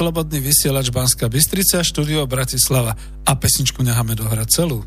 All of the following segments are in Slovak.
Slobodný vysielač Banská Bystrica, štúdio Bratislava a pesničku necháme dohrať celú.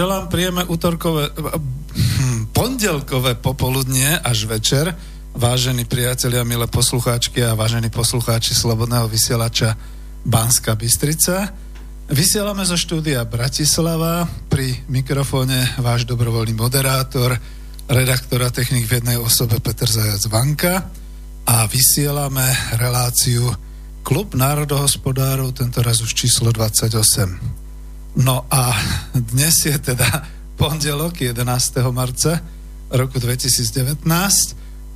Želám príjemné útorkové, hm, pondelkové popoludnie až večer, vážení priatelia, milé poslucháčky a vážení poslucháči Slobodného vysielača Banska Bystrica. Vysielame zo štúdia Bratislava, pri mikrofóne váš dobrovoľný moderátor, redaktor a technik v jednej osobe Peter Zajac Vanka a vysielame reláciu Klub národohospodárov, tento raz už číslo 28. No a dnes je teda pondelok 11. marca roku 2019.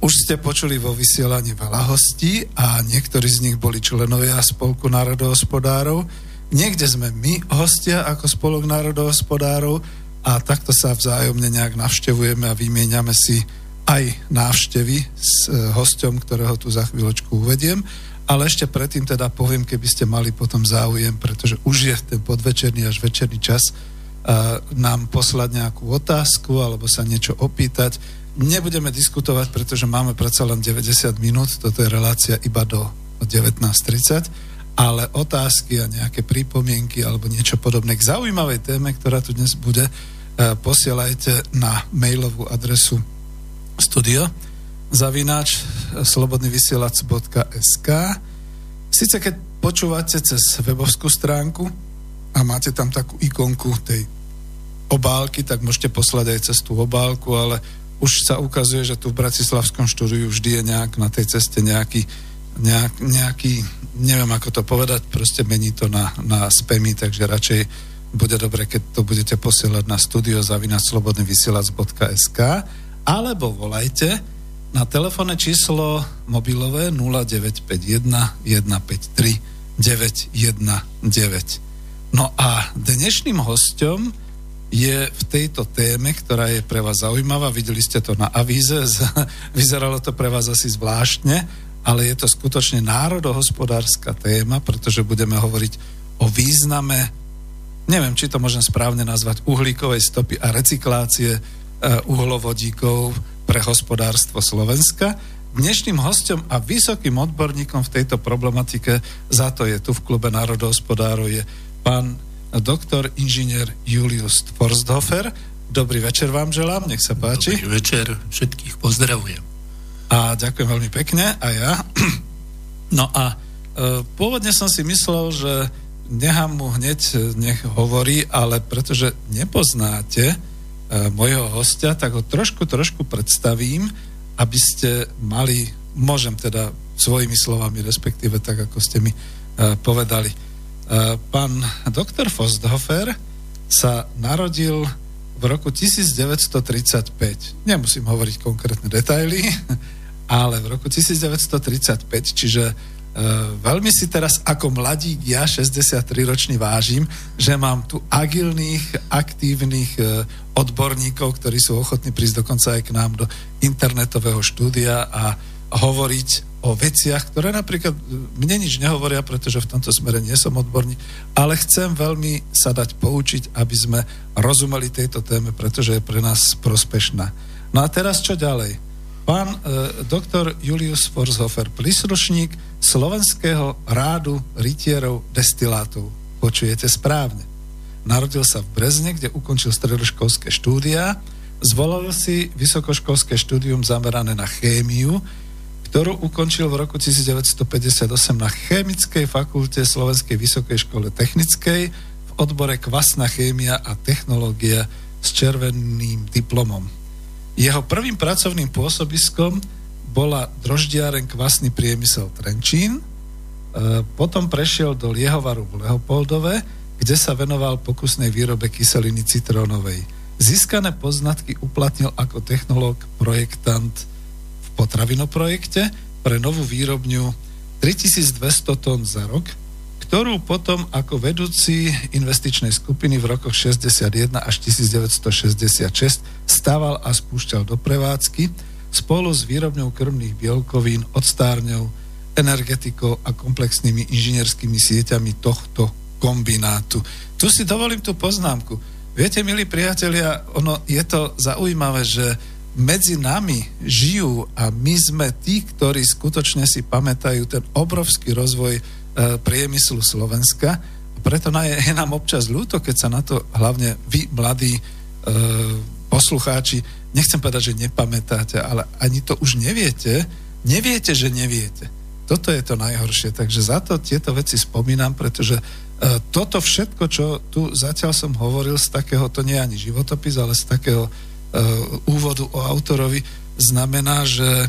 Už ste počuli vo vysielaní veľa hostí a niektorí z nich boli členovia Spolku národohospodárov. Niekde sme my hostia ako Spolok národohospodárov a takto sa vzájomne nejak navštevujeme a vymieňame si aj návštevy s e, hostom, ktorého tu za chvíľočku uvediem. Ale ešte predtým teda poviem, keby ste mali potom záujem, pretože už je ten podvečerný až večerný čas, nám poslať nejakú otázku alebo sa niečo opýtať. Nebudeme diskutovať, pretože máme predsa len 90 minút, toto je relácia iba do 19.30, ale otázky a nejaké pripomienky alebo niečo podobné k zaujímavej téme, ktorá tu dnes bude, uh, posielajte na mailovú adresu studio zavináč slobodnyvysielac.sk Sice keď počúvate cez webovskú stránku a máte tam takú ikonku tej obálky, tak môžete poslať aj cez tú obálku, ale už sa ukazuje, že tu v Bratislavskom štúdiu vždy je nejak na tej ceste nejaký, nejak, nejaký neviem ako to povedať, proste mení to na, na spamy, takže radšej bude dobre, keď to budete posielať na studio zavinaslobodnyvysielac.sk alebo volajte na telefónne číslo mobilové 0951 153 919. No a dnešným hostom je v tejto téme, ktorá je pre vás zaujímavá, videli ste to na avíze, vyzeralo to pre vás asi zvláštne, ale je to skutočne národohospodárska téma, pretože budeme hovoriť o význame, neviem, či to môžem správne nazvať, uhlíkovej stopy a recyklácie e, uhlovodíkov pre hospodárstvo Slovenska. Dnešným hostom a vysokým odborníkom v tejto problematike, za to je tu v klube národohospodárov, je pán doktor inžinier Julius Forsthofer. Dobrý večer vám želám, nech sa páči. Dobrý večer, všetkých pozdravujem. A ďakujem veľmi pekne a ja. No a e, pôvodne som si myslel, že nechám mu hneď, e, nech hovorí, ale pretože nepoznáte mojho hostia, tak ho trošku, trošku predstavím, aby ste mali, môžem teda svojimi slovami, respektíve tak, ako ste mi e, povedali. E, pán doktor Fosthofer sa narodil v roku 1935. Nemusím hovoriť konkrétne detaily, ale v roku 1935, čiže veľmi si teraz ako mladík, ja 63-ročný vážim, že mám tu agilných, aktívnych uh, odborníkov, ktorí sú ochotní prísť dokonca aj k nám do internetového štúdia a hovoriť o veciach, ktoré napríklad e, mne nič nehovoria, pretože v tomto smere nie som odborník, ale chcem veľmi sa dať poučiť, aby sme rozumeli tejto téme, pretože je pre nás prospešná. No a teraz čo ďalej? Pán e, doktor Julius Forshofer, príslušník Slovenského rádu rytierov destilátov. Počujete správne. Narodil sa v Brezne, kde ukončil stredoškolské štúdia, zvolil si vysokoškolské štúdium zamerané na chémiu, ktorú ukončil v roku 1958 na Chemickej fakulte Slovenskej vysokej škole technickej v odbore kvasná chémia a technológia s červeným diplomom. Jeho prvým pracovným pôsobiskom bola droždiaren kvasný priemysel Trenčín, e, potom prešiel do Liehovaru v Leopoldove, kde sa venoval pokusnej výrobe kyseliny citrónovej. Získané poznatky uplatnil ako technológ, projektant v potravinoprojekte pre novú výrobňu 3200 tón za rok, ktorú potom ako vedúci investičnej skupiny v rokoch 61 až 1966 stával a spúšťal do prevádzky spolu s výrobňou krvných bielkovín, odstárňou, energetikou a komplexnými inžinierskými sieťami tohto kombinátu. Tu si dovolím tú poznámku. Viete, milí priatelia, ono je to zaujímavé, že medzi nami žijú a my sme tí, ktorí skutočne si pamätajú ten obrovský rozvoj priemyslu Slovenska. Preto je nám občas ľúto, keď sa na to hlavne vy, mladí e, poslucháči, nechcem povedať, že nepamätáte, ale ani to už neviete, neviete, že neviete. Toto je to najhoršie, takže za to tieto veci spomínam, pretože e, toto všetko, čo tu zatiaľ som hovoril z takého, to nie je ani životopis, ale z takého e, úvodu o autorovi, znamená, že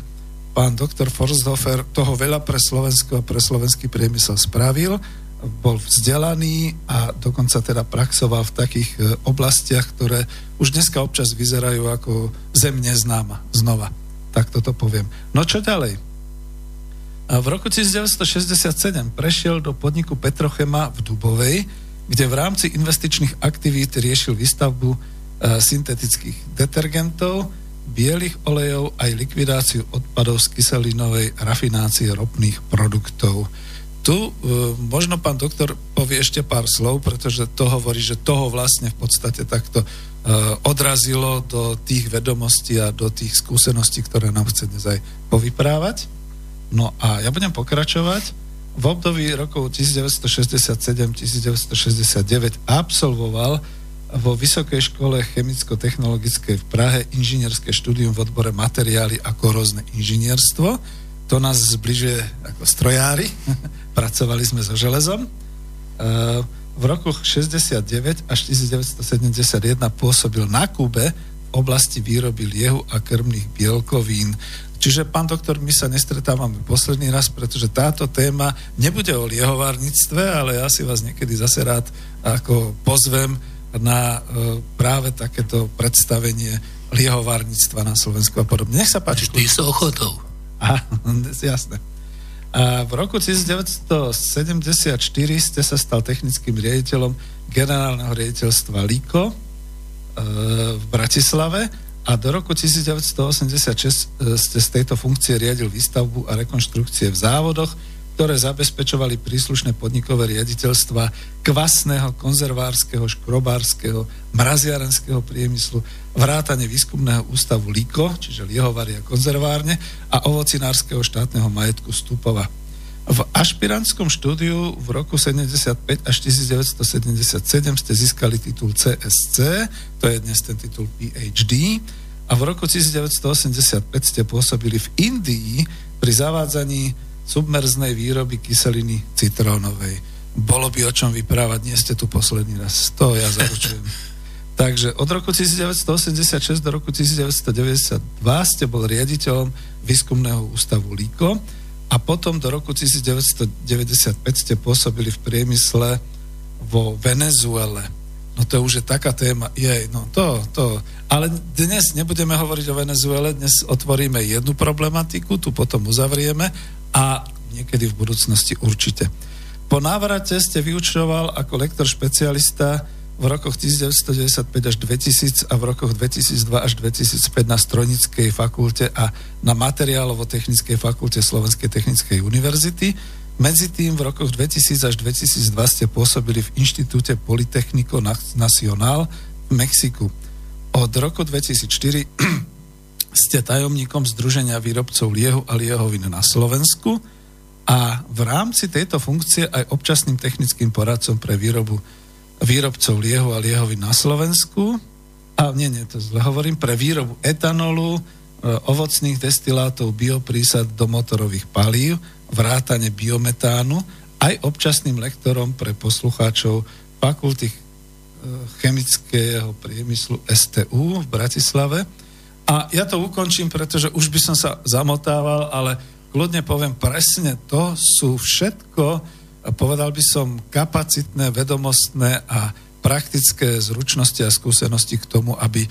pán doktor Forsthofer toho veľa pre Slovensko a pre slovenský priemysel spravil, bol vzdelaný a dokonca teda praxoval v takých e, oblastiach, ktoré už dneska občas vyzerajú ako zem neznáma. Znova. Tak toto poviem. No čo ďalej? V roku 1967 prešiel do podniku Petrochema v Dubovej, kde v rámci investičných aktivít riešil výstavbu e, syntetických detergentov, bielých olejov aj likvidáciu odpadov z kyselinovej rafinácie ropných produktov. Tu e, možno pán doktor povie ešte pár slov, pretože to hovorí, že toho vlastne v podstate takto e, odrazilo do tých vedomostí a do tých skúseností, ktoré nám chce dnes aj povyprávať. No a ja budem pokračovať. V období rokov 1967-1969 absolvoval vo Vysokej škole chemicko-technologickej v Prahe inžinierské štúdium v odbore materiály a korózne inžinierstvo. To nás zbližuje ako strojári. Pracovali sme so železom. E, v rokoch 69 až 1971 pôsobil na Kube v oblasti výroby liehu a krmných bielkovín. Čiže, pán doktor, my sa nestretávame posledný raz, pretože táto téma nebude o liehovárnictve, ale ja si vás niekedy zase rád ako pozvem na e, práve takéto predstavenie liehovárnictva na Slovensku a podobne. Nech sa páči. Vždy s ochotou. A, jasné. A v roku 1974 ste sa stal technickým riaditeľom generálneho riaditeľstva LIKO e, v Bratislave a do roku 1986 e, ste z tejto funkcie riadil výstavbu a rekonštrukcie v závodoch, ktoré zabezpečovali príslušné podnikové riaditeľstva kvasného, konzervárskeho, škrobárskeho, mraziarenského priemyslu, vrátane výskumného ústavu LIKO, čiže Liehovary a konzervárne, a ovocinárskeho štátneho majetku Stupova. V ašpirantskom štúdiu v roku 75 až 1977 ste získali titul CSC, to je dnes ten titul PhD, a v roku 1985 ste pôsobili v Indii pri zavádzaní submerznej výroby kyseliny citrónovej. Bolo by o čom vyprávať, nie ste tu posledný raz, to ja zaručujem. Takže od roku 1986 do roku 1992 ste bol riaditeľom výskumného ústavu LIKO a potom do roku 1995 ste pôsobili v priemysle vo Venezuele. No to už je taká téma. Jej, no to, to. Ale dnes nebudeme hovoriť o Venezuele, dnes otvoríme jednu problematiku, tu potom uzavrieme a niekedy v budúcnosti určite. Po návrate ste vyučoval ako lektor špecialista v rokoch 1995 až 2000 a v rokoch 2002 až 2005 na Strojnickej fakulte a na Materiálovo-technickej fakulte Slovenskej technickej univerzity. Medzi tým v rokoch 2000 až 2002 ste pôsobili v Inštitúte Politecnico Nacional v Mexiku. Od roku 2004 ste tajomníkom Združenia výrobcov liehu a liehovin na Slovensku a v rámci tejto funkcie aj občasným technickým poradcom pre výrobu výrobcov liehu a liehovy na Slovensku, a nie, nie, to zle hovorím, pre výrobu etanolu, e, ovocných destilátov, bioprísad do motorových palív, vrátane biometánu, aj občasným lektorom pre poslucháčov fakulty e, chemického priemyslu STU v Bratislave. A ja to ukončím, pretože už by som sa zamotával, ale kľudne poviem presne, to sú všetko povedal by som, kapacitné, vedomostné a praktické zručnosti a skúsenosti k tomu, aby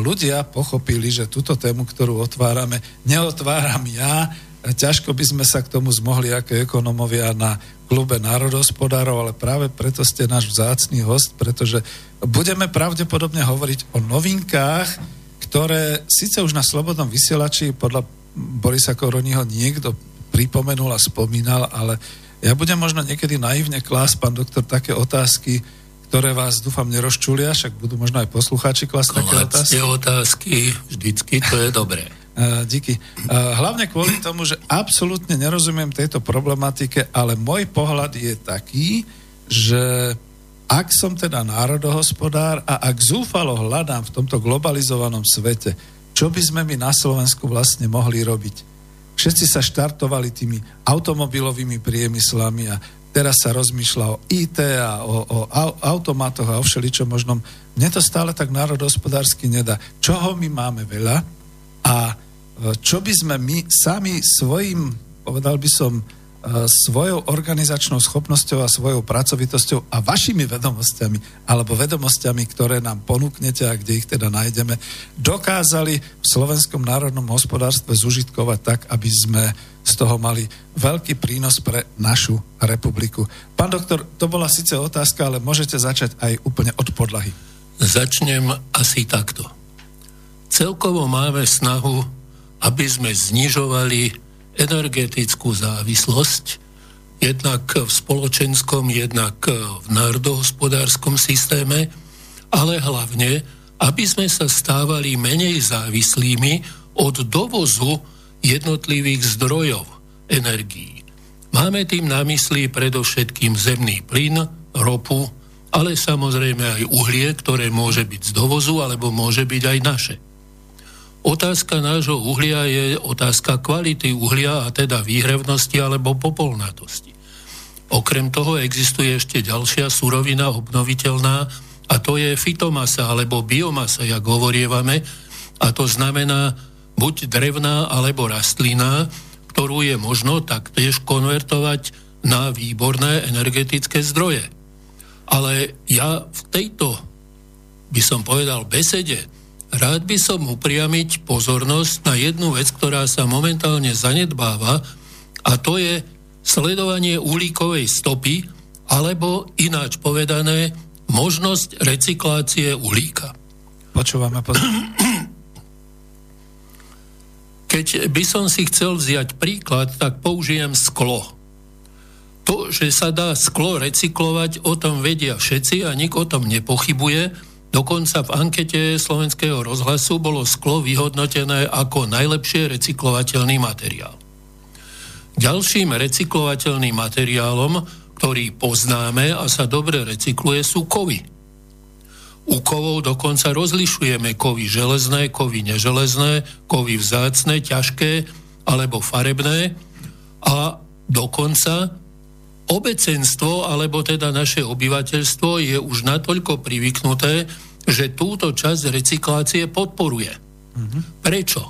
ľudia pochopili, že túto tému, ktorú otvárame, neotváram ja, ťažko by sme sa k tomu zmohli ako ekonomovia na klube národospodárov, ale práve preto ste náš vzácný host, pretože budeme pravdepodobne hovoriť o novinkách, ktoré síce už na Slobodnom vysielači podľa Borisa Koroniho niekto pripomenul a spomínal, ale ja budem možno niekedy naivne klásť, pán doktor, také otázky, ktoré vás, dúfam, nerozčulia, však budú možno aj poslucháči klásť také otázky. otázky, vždycky, to je dobré. Uh, díky. Uh, hlavne kvôli tomu, že absolútne nerozumiem tejto problematike, ale môj pohľad je taký, že ak som teda národohospodár a ak zúfalo hľadám v tomto globalizovanom svete, čo by sme my na Slovensku vlastne mohli robiť? Všetci sa štartovali tými automobilovými priemyslami a teraz sa rozmýšľa o IT a o, o automatoch a o všeličom možnom. Mne to stále tak národohospodársky nedá. Čoho my máme veľa a e, čo by sme my sami svojim, povedal by som, svojou organizačnou schopnosťou a svojou pracovitosťou a vašimi vedomosťami alebo vedomosťami, ktoré nám ponúknete a kde ich teda nájdeme, dokázali v slovenskom národnom hospodárstve zužitkovať tak, aby sme z toho mali veľký prínos pre našu republiku. Pán doktor, to bola síce otázka, ale môžete začať aj úplne od podlahy. Začnem asi takto. Celkovo máme snahu, aby sme znižovali energetickú závislosť, jednak v spoločenskom, jednak v národohospodárskom systéme, ale hlavne, aby sme sa stávali menej závislými od dovozu jednotlivých zdrojov energií. Máme tým na mysli predovšetkým zemný plyn, ropu, ale samozrejme aj uhlie, ktoré môže byť z dovozu alebo môže byť aj naše. Otázka nášho uhlia je otázka kvality uhlia a teda výhrevnosti alebo popolnatosti. Okrem toho existuje ešte ďalšia surovina obnoviteľná a to je fitomasa alebo biomasa, jak hovorievame, a to znamená buď drevná alebo rastlina, ktorú je možno taktiež konvertovať na výborné energetické zdroje. Ale ja v tejto, by som povedal, besede rád by som upriamiť pozornosť na jednu vec, ktorá sa momentálne zanedbáva a to je sledovanie uhlíkovej stopy alebo ináč povedané možnosť recyklácie uhlíka. Počúvame. Pozor. Keď by som si chcel vziať príklad, tak použijem sklo. To, že sa dá sklo recyklovať, o tom vedia všetci a nik o tom nepochybuje. Dokonca v ankete slovenského rozhlasu bolo sklo vyhodnotené ako najlepšie recyklovateľný materiál. Ďalším recyklovateľným materiálom, ktorý poznáme a sa dobre recykluje, sú kovy. U kovov dokonca rozlišujeme kovy železné, kovy neželezné, kovy vzácne, ťažké alebo farebné a dokonca obecenstvo, alebo teda naše obyvateľstvo je už natoľko privyknuté, že túto časť recyklácie podporuje. Mm-hmm. Prečo?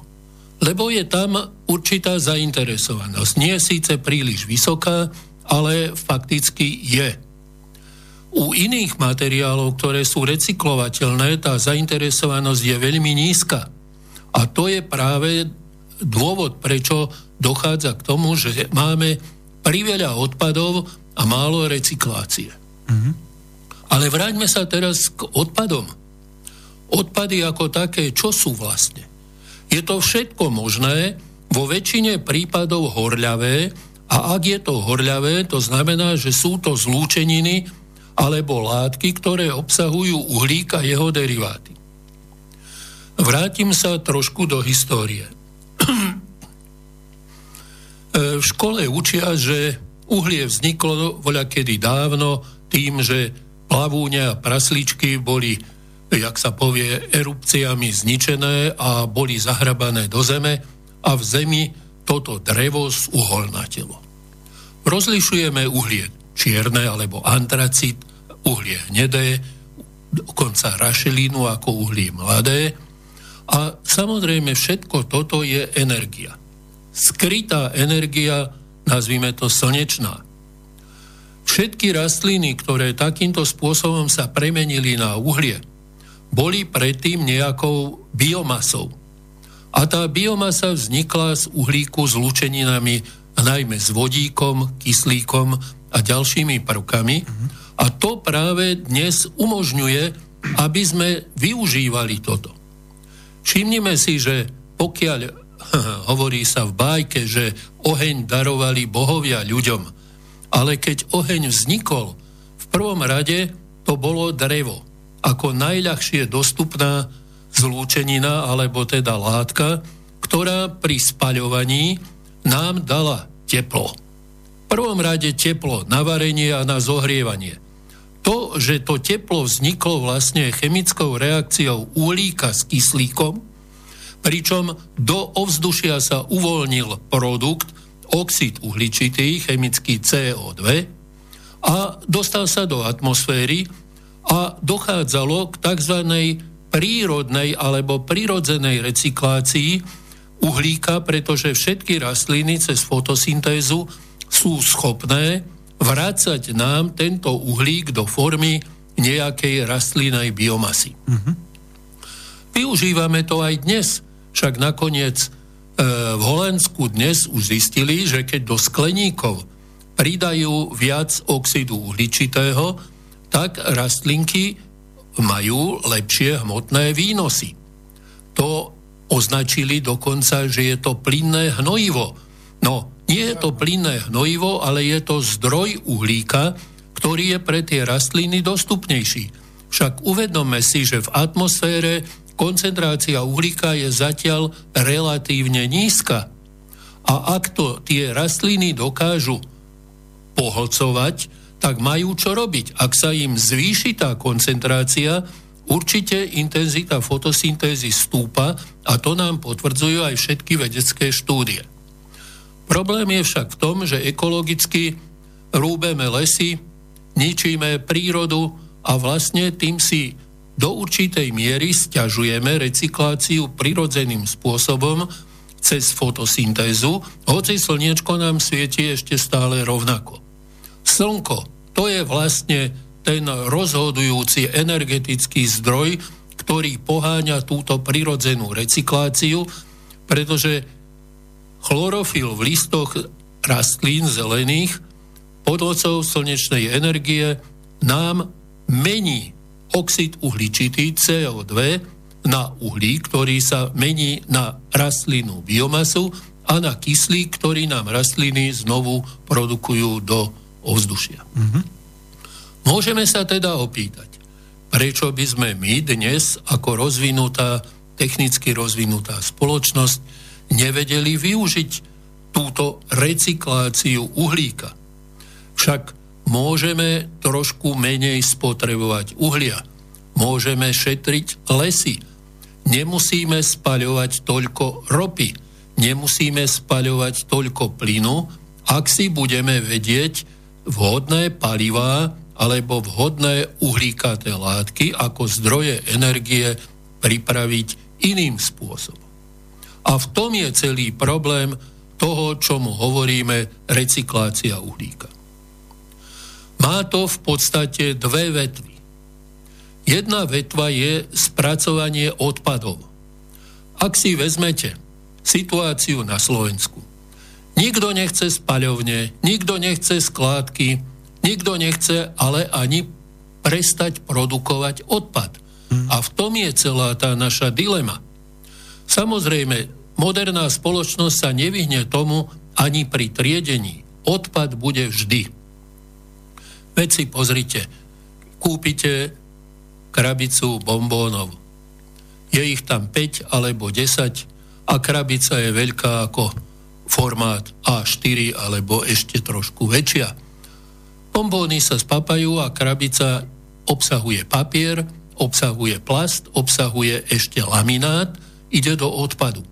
Lebo je tam určitá zainteresovanosť. Nie síce príliš vysoká, ale fakticky je. U iných materiálov, ktoré sú recyklovateľné, tá zainteresovanosť je veľmi nízka. A to je práve dôvod, prečo dochádza k tomu, že máme priveľa odpadov a málo recyklácie. Mm-hmm. Ale vráťme sa teraz k odpadom. Odpady ako také, čo sú vlastne? Je to všetko možné, vo väčšine prípadov horľavé, a ak je to horľavé, to znamená, že sú to zlúčeniny, alebo látky, ktoré obsahujú uhlík a jeho deriváty. Vrátim sa trošku do histórie. v škole učia, že uhlie vzniklo voľa kedy dávno tým, že plavúne a praslíčky boli, jak sa povie, erupciami zničené a boli zahrabané do zeme a v zemi toto drevo zuholnatelo. Rozlišujeme uhlie čierne alebo antracit, uhlie hnedé, dokonca rašelínu ako uhlie mladé. A samozrejme všetko toto je energia. Skrytá energia, nazvime to slnečná. Všetky rastliny, ktoré takýmto spôsobom sa premenili na uhlie, boli predtým nejakou biomasou. A tá biomasa vznikla z uhlíku s lučeninami, najmä s vodíkom, kyslíkom a ďalšími prvkami. A to práve dnes umožňuje, aby sme využívali toto. Všimnime si, že pokiaľ hovorí sa v bájke, že oheň darovali bohovia ľuďom, ale keď oheň vznikol, v prvom rade to bolo drevo, ako najľahšie dostupná zlúčenina, alebo teda látka, ktorá pri spaľovaní nám dala teplo prvom rade teplo na varenie a na zohrievanie. To, že to teplo vzniklo vlastne chemickou reakciou uhlíka s kyslíkom, pričom do ovzdušia sa uvoľnil produkt oxid uhličitý, chemický CO2 a dostal sa do atmosféry a dochádzalo k tzv. prírodnej alebo prirodzenej recyklácii uhlíka, pretože všetky rastliny cez fotosyntézu sú schopné vrácať nám tento uhlík do formy nejakej rastlinnej biomasy. Mm-hmm. Využívame to aj dnes, však nakoniec e, v Holandsku dnes už zistili, že keď do skleníkov pridajú viac oxidu uhličitého, tak rastlinky majú lepšie hmotné výnosy. To označili dokonca, že je to plynné hnojivo. No, nie je to plynné hnojivo, ale je to zdroj uhlíka, ktorý je pre tie rastliny dostupnejší. Však uvedome si, že v atmosfére koncentrácia uhlíka je zatiaľ relatívne nízka. A ak to tie rastliny dokážu pohlcovať, tak majú čo robiť. Ak sa im zvýši tá koncentrácia, určite intenzita fotosyntézy stúpa a to nám potvrdzujú aj všetky vedecké štúdie. Problém je však v tom, že ekologicky rúbeme lesy, ničíme prírodu a vlastne tým si do určitej miery stiažujeme recykláciu prirodzeným spôsobom cez fotosyntézu, hoci slniečko nám svieti ešte stále rovnako. Slnko, to je vlastne ten rozhodujúci energetický zdroj, ktorý poháňa túto prirodzenú recykláciu, pretože Chlorofil v listoch rastlín zelených pod slnečnej energie nám mení oxid uhličitý CO2 na uhlík, ktorý sa mení na rastlinnú biomasu a na kyslík, ktorý nám rastliny znovu produkujú do ovzdušia. Mm-hmm. Môžeme sa teda opýtať, prečo by sme my dnes ako rozvinutá, technicky rozvinutá spoločnosť nevedeli využiť túto recykláciu uhlíka. Však môžeme trošku menej spotrebovať uhlia, môžeme šetriť lesy, nemusíme spaľovať toľko ropy, nemusíme spaľovať toľko plynu, ak si budeme vedieť vhodné palivá alebo vhodné uhlíkaté látky ako zdroje energie pripraviť iným spôsobom. A v tom je celý problém toho, čomu hovoríme recyklácia uhlíka. Má to v podstate dve vetvy. Jedna vetva je spracovanie odpadov. Ak si vezmete situáciu na Slovensku, nikto nechce spaľovne, nikto nechce skládky, nikto nechce ale ani prestať produkovať odpad. A v tom je celá tá naša dilema. Samozrejme, moderná spoločnosť sa nevyhne tomu ani pri triedení. Odpad bude vždy. Veď pozrite, kúpite krabicu bombónov. Je ich tam 5 alebo 10 a krabica je veľká ako formát A4 alebo ešte trošku väčšia. Bombóny sa spapajú a krabica obsahuje papier, obsahuje plast, obsahuje ešte laminát, ide do odpadu.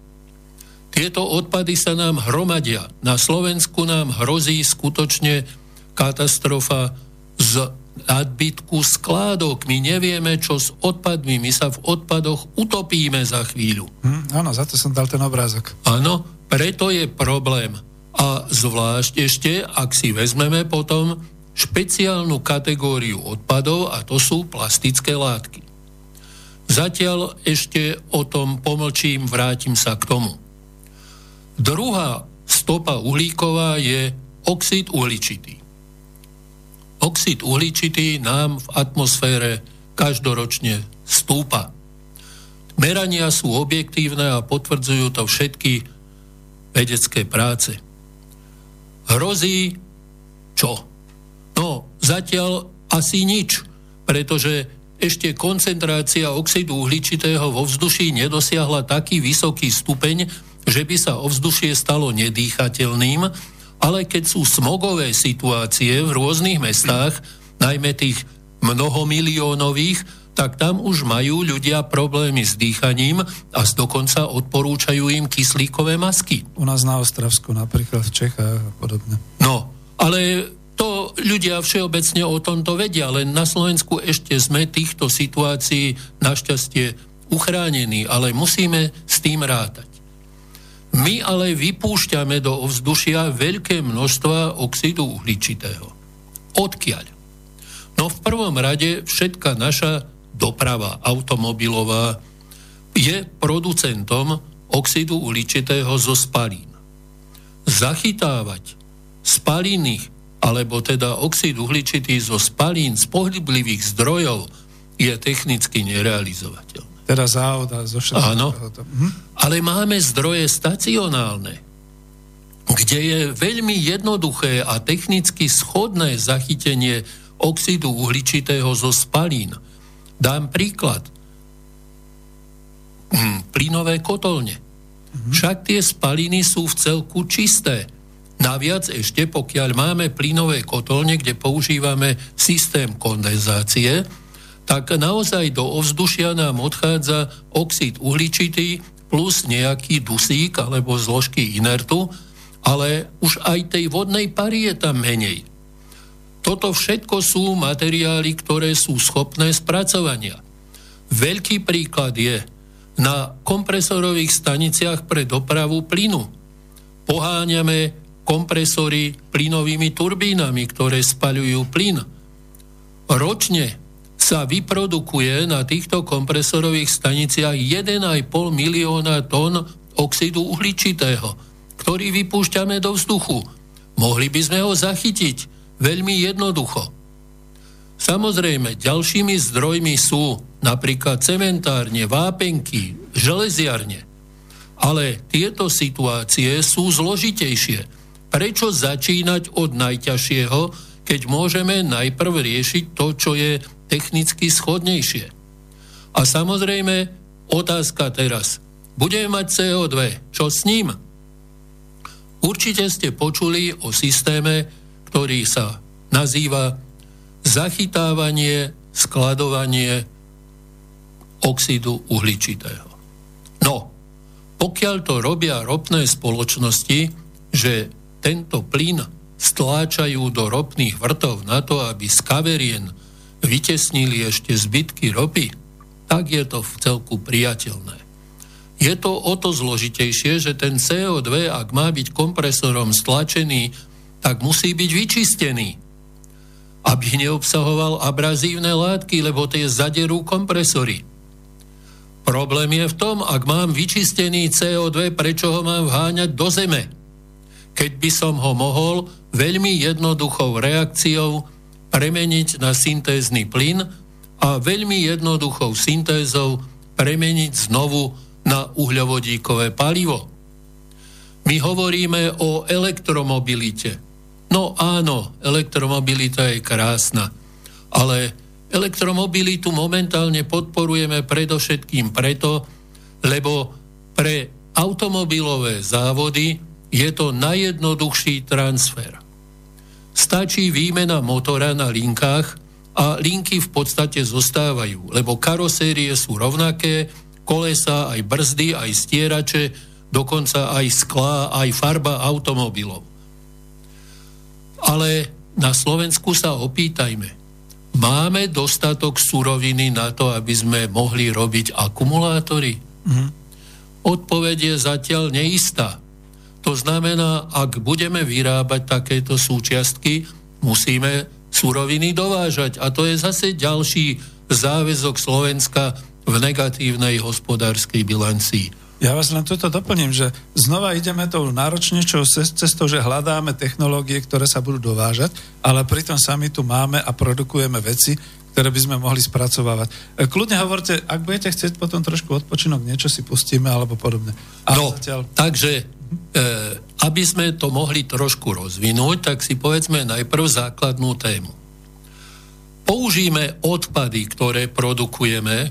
Tieto odpady sa nám hromadia. Na Slovensku nám hrozí skutočne katastrofa z nadbytku skládok. My nevieme, čo s odpadmi. My sa v odpadoch utopíme za chvíľu. Hm, áno, za to som dal ten obrázok. Áno, preto je problém. A zvlášť ešte, ak si vezmeme potom špeciálnu kategóriu odpadov a to sú plastické látky. Zatiaľ ešte o tom pomlčím, vrátim sa k tomu. Druhá stopa uhlíková je oxid uhličitý. Oxid uhličitý nám v atmosfére každoročne stúpa. Merania sú objektívne a potvrdzujú to všetky vedecké práce. Hrozí čo? No, zatiaľ asi nič, pretože ešte koncentrácia oxidu uhličitého vo vzduší nedosiahla taký vysoký stupeň, že by sa ovzdušie stalo nedýchateľným ale keď sú smogové situácie v rôznych mestách, najmä tých mnohomiliónových, tak tam už majú ľudia problémy s dýchaním a dokonca odporúčajú im kyslíkové masky. U nás na Ostravsku, napríklad v Čechách a podobne. No, ale to ľudia všeobecne o tomto vedia, len na Slovensku ešte sme týchto situácií našťastie uchránení, ale musíme s tým rátať. My ale vypúšťame do ovzdušia veľké množstva oxidu uhličitého. Odkiaľ? No v prvom rade všetka naša doprava automobilová je producentom oxidu uhličitého zo spalín. Zachytávať spaliny, alebo teda oxid uhličitý zo spalín z pohyblivých zdrojov je technicky nerealizovateľné. Teda z zo všetkého. Áno, hm? ale máme zdroje stacionálne, kde je veľmi jednoduché a technicky schodné zachytenie oxidu uhličitého zo spalín. Dám príklad. Hm, plynové kotolne. Mhm. Však tie spaliny sú v celku čisté. Naviac ešte, pokiaľ máme plynové kotolne, kde používame systém kondenzácie, tak naozaj do ovzdušia nám odchádza oxid uhličitý plus nejaký dusík alebo zložky inertu, ale už aj tej vodnej pary je tam menej. Toto všetko sú materiály, ktoré sú schopné spracovania. Veľký príklad je na kompresorových staniciach pre dopravu plynu. Poháňame kompresory plynovými turbínami, ktoré spaľujú plyn. Ročne sa vyprodukuje na týchto kompresorových staniciach 1,5 milióna tón oxidu uhličitého, ktorý vypúšťame do vzduchu. Mohli by sme ho zachytiť veľmi jednoducho. Samozrejme, ďalšími zdrojmi sú napríklad cementárne, vápenky, železiarne. Ale tieto situácie sú zložitejšie. Prečo začínať od najťažšieho, keď môžeme najprv riešiť to, čo je technicky schodnejšie? A samozrejme, otázka teraz. Budeme mať CO2. Čo s ním? Určite ste počuli o systéme, ktorý sa nazýva zachytávanie, skladovanie oxidu uhličitého. No, pokiaľ to robia ropné spoločnosti, že tento plyn stláčajú do ropných vrtov na to, aby z kaverien vytesnili ešte zbytky ropy, tak je to v celku priateľné. Je to o to zložitejšie, že ten CO2, ak má byť kompresorom stlačený, tak musí byť vyčistený aby neobsahoval abrazívne látky, lebo tie zaderú kompresory. Problém je v tom, ak mám vyčistený CO2, prečo ho mám vháňať do zeme? Keď by som ho mohol veľmi jednoduchou reakciou premeniť na syntézny plyn a veľmi jednoduchou syntézou premeniť znovu na uhľovodíkové palivo. My hovoríme o elektromobilite No áno, elektromobilita je krásna, ale elektromobilitu momentálne podporujeme predovšetkým preto, lebo pre automobilové závody je to najjednoduchší transfer. Stačí výmena motora na linkách a linky v podstate zostávajú, lebo karosérie sú rovnaké, kolesa, aj brzdy, aj stierače, dokonca aj sklá, aj farba automobilov. Ale na Slovensku sa opýtajme. Máme dostatok suroviny na to, aby sme mohli robiť akumulátory? Mm-hmm. Odpoveď je zatiaľ neistá. To znamená, ak budeme vyrábať takéto súčiastky, musíme suroviny dovážať. A to je zase ďalší záväzok Slovenska v negatívnej hospodárskej bilancii. Ja vás len toto doplním, že znova ideme tou náročnejšou cestou, že hľadáme technológie, ktoré sa budú dovážať, ale pritom sami tu máme a produkujeme veci, ktoré by sme mohli spracovávať. E, kľudne hovorte, ak budete chcieť potom trošku odpočinok, niečo si pustíme alebo podobne. A no, zatiaľ... takže, aby sme to mohli trošku rozvinúť, tak si povedzme najprv základnú tému. Použijeme odpady, ktoré produkujeme,